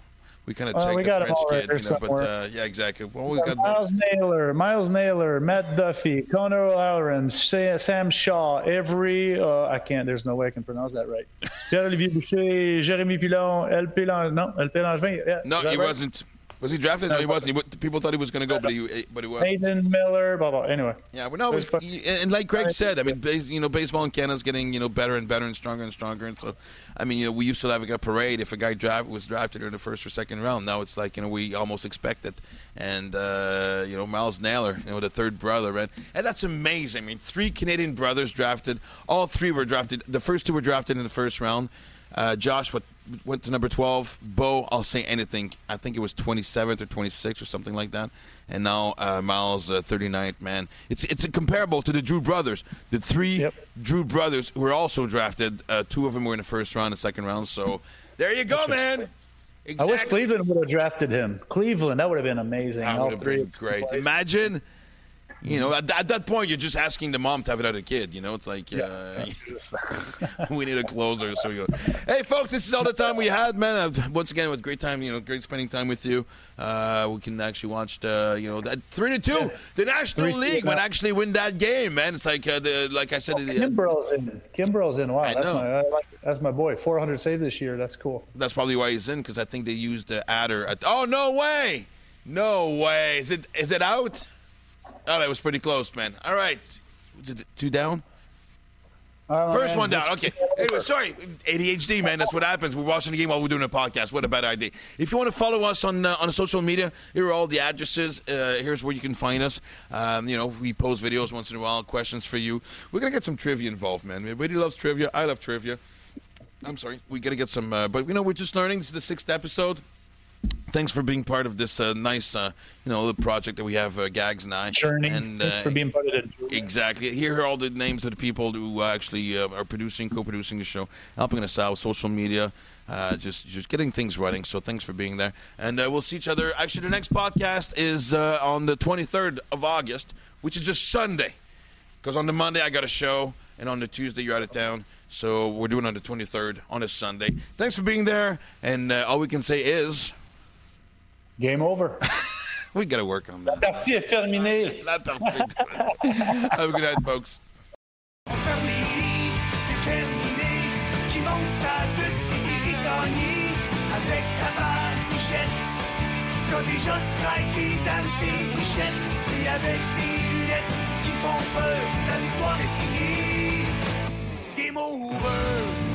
We kind of checked we the French kid, you know, but uh, yeah, exactly. Well, we got, Myles Naylor, Myles Naylor, Matt Duffy, Connor O'Halloran, Sam Shaw, every uh, I can't. There's no way I can pronounce that right. *laughs* Pierre Olivier Boucher, Jérémy Pilon, El Pilon, no, El Pilon. Yeah, no, he right? wasn't. Was he drafted? No, he wasn't. He, people thought he was going to go, but he but he was. Hayden Miller, blah blah. Anyway. Yeah, well, no, and like Greg said, I mean, base, you know, baseball in Canada is getting you know better and better and stronger and stronger, and so, I mean, you know, we used to have like a parade if a guy draft, was drafted in the first or second round. Now it's like you know we almost expect it, and uh, you know Myles Naylor, you know, the third brother, and and that's amazing. I mean, three Canadian brothers drafted. All three were drafted. The first two were drafted in the first round. Uh, Josh what, went to number 12. Bo, I'll say anything. I think it was 27th or 26th or something like that. And now uh, Myles, uh, 39th, man. It's it's comparable to the Drew brothers. The three yep. Drew brothers who were also drafted. Uh, two of them were in the first round, the second round. So there you go, That's man. Right. Exactly. I wish Cleveland would have drafted him. Cleveland, that would have been amazing. That would have been great. Imagine You know, at, at that point, you're just asking the mom to have another kid. You know, it's like, uh, *laughs* *laughs* we need a closer. So you go. Hey, folks, this is all the time we had, man. Uh, once again, with great time, you know, great spending time with you. Uh, we can actually watch the, you know, that three to two, the National Three League two, would actually win that game, man. It's like, uh, the, like I said, the, Kimbrel's in. Kimbrel's in. Wow, I that's know. my like, that's my boy. 400 save this year. That's cool. that's probably why he's in because I think they used the adder. At, oh no way, no way. Is it is it out? Oh, that was pretty close, man. All right, two down? Oh, First one down. Okay. Anyway, sorry. ADHD, man. That's what happens. We're watching the game while we're doing a podcast. What a bad idea. If you want to follow us on uh, on social media, here are all the addresses. Uh, here's where you can find us. Um, you know, we post videos once in a while, questions for you. We're gonna get some trivia involved, man. Everybody loves trivia. I love trivia. I'm sorry. We got to get some, uh, but you know, we're just learning. This is the sixth episode. Thanks for being part of this uh, nice, uh, you know, project that we have, uh, Gags and I. journey And, uh, for being part of the journey. Exactly. Here are all the names of the people who actually uh, are producing, co-producing the show, helping us out, with social media, uh, just just getting things running. So thanks for being there, and uh, we'll see each other. Actually, the next podcast is uh, on the 23rd of August, which is just Sunday, because on the Monday I got a show, and on the Tuesday you're out of town. So we're doing on the 23rd on a Sunday. Thanks for being there, and uh, all we can say is Game over. *laughs* we got to work on that. Partie est terminée. *laughs* La partie. Have a good night, folks. On ferme les livres, c'est terminé. Qui monte sa butte, c'est Eric Gagné. Avec ta balle, Bichette. T'as déjà striké dans tes bichettes. Et avec des lunettes qui font peur, la victoire est signée. Game over.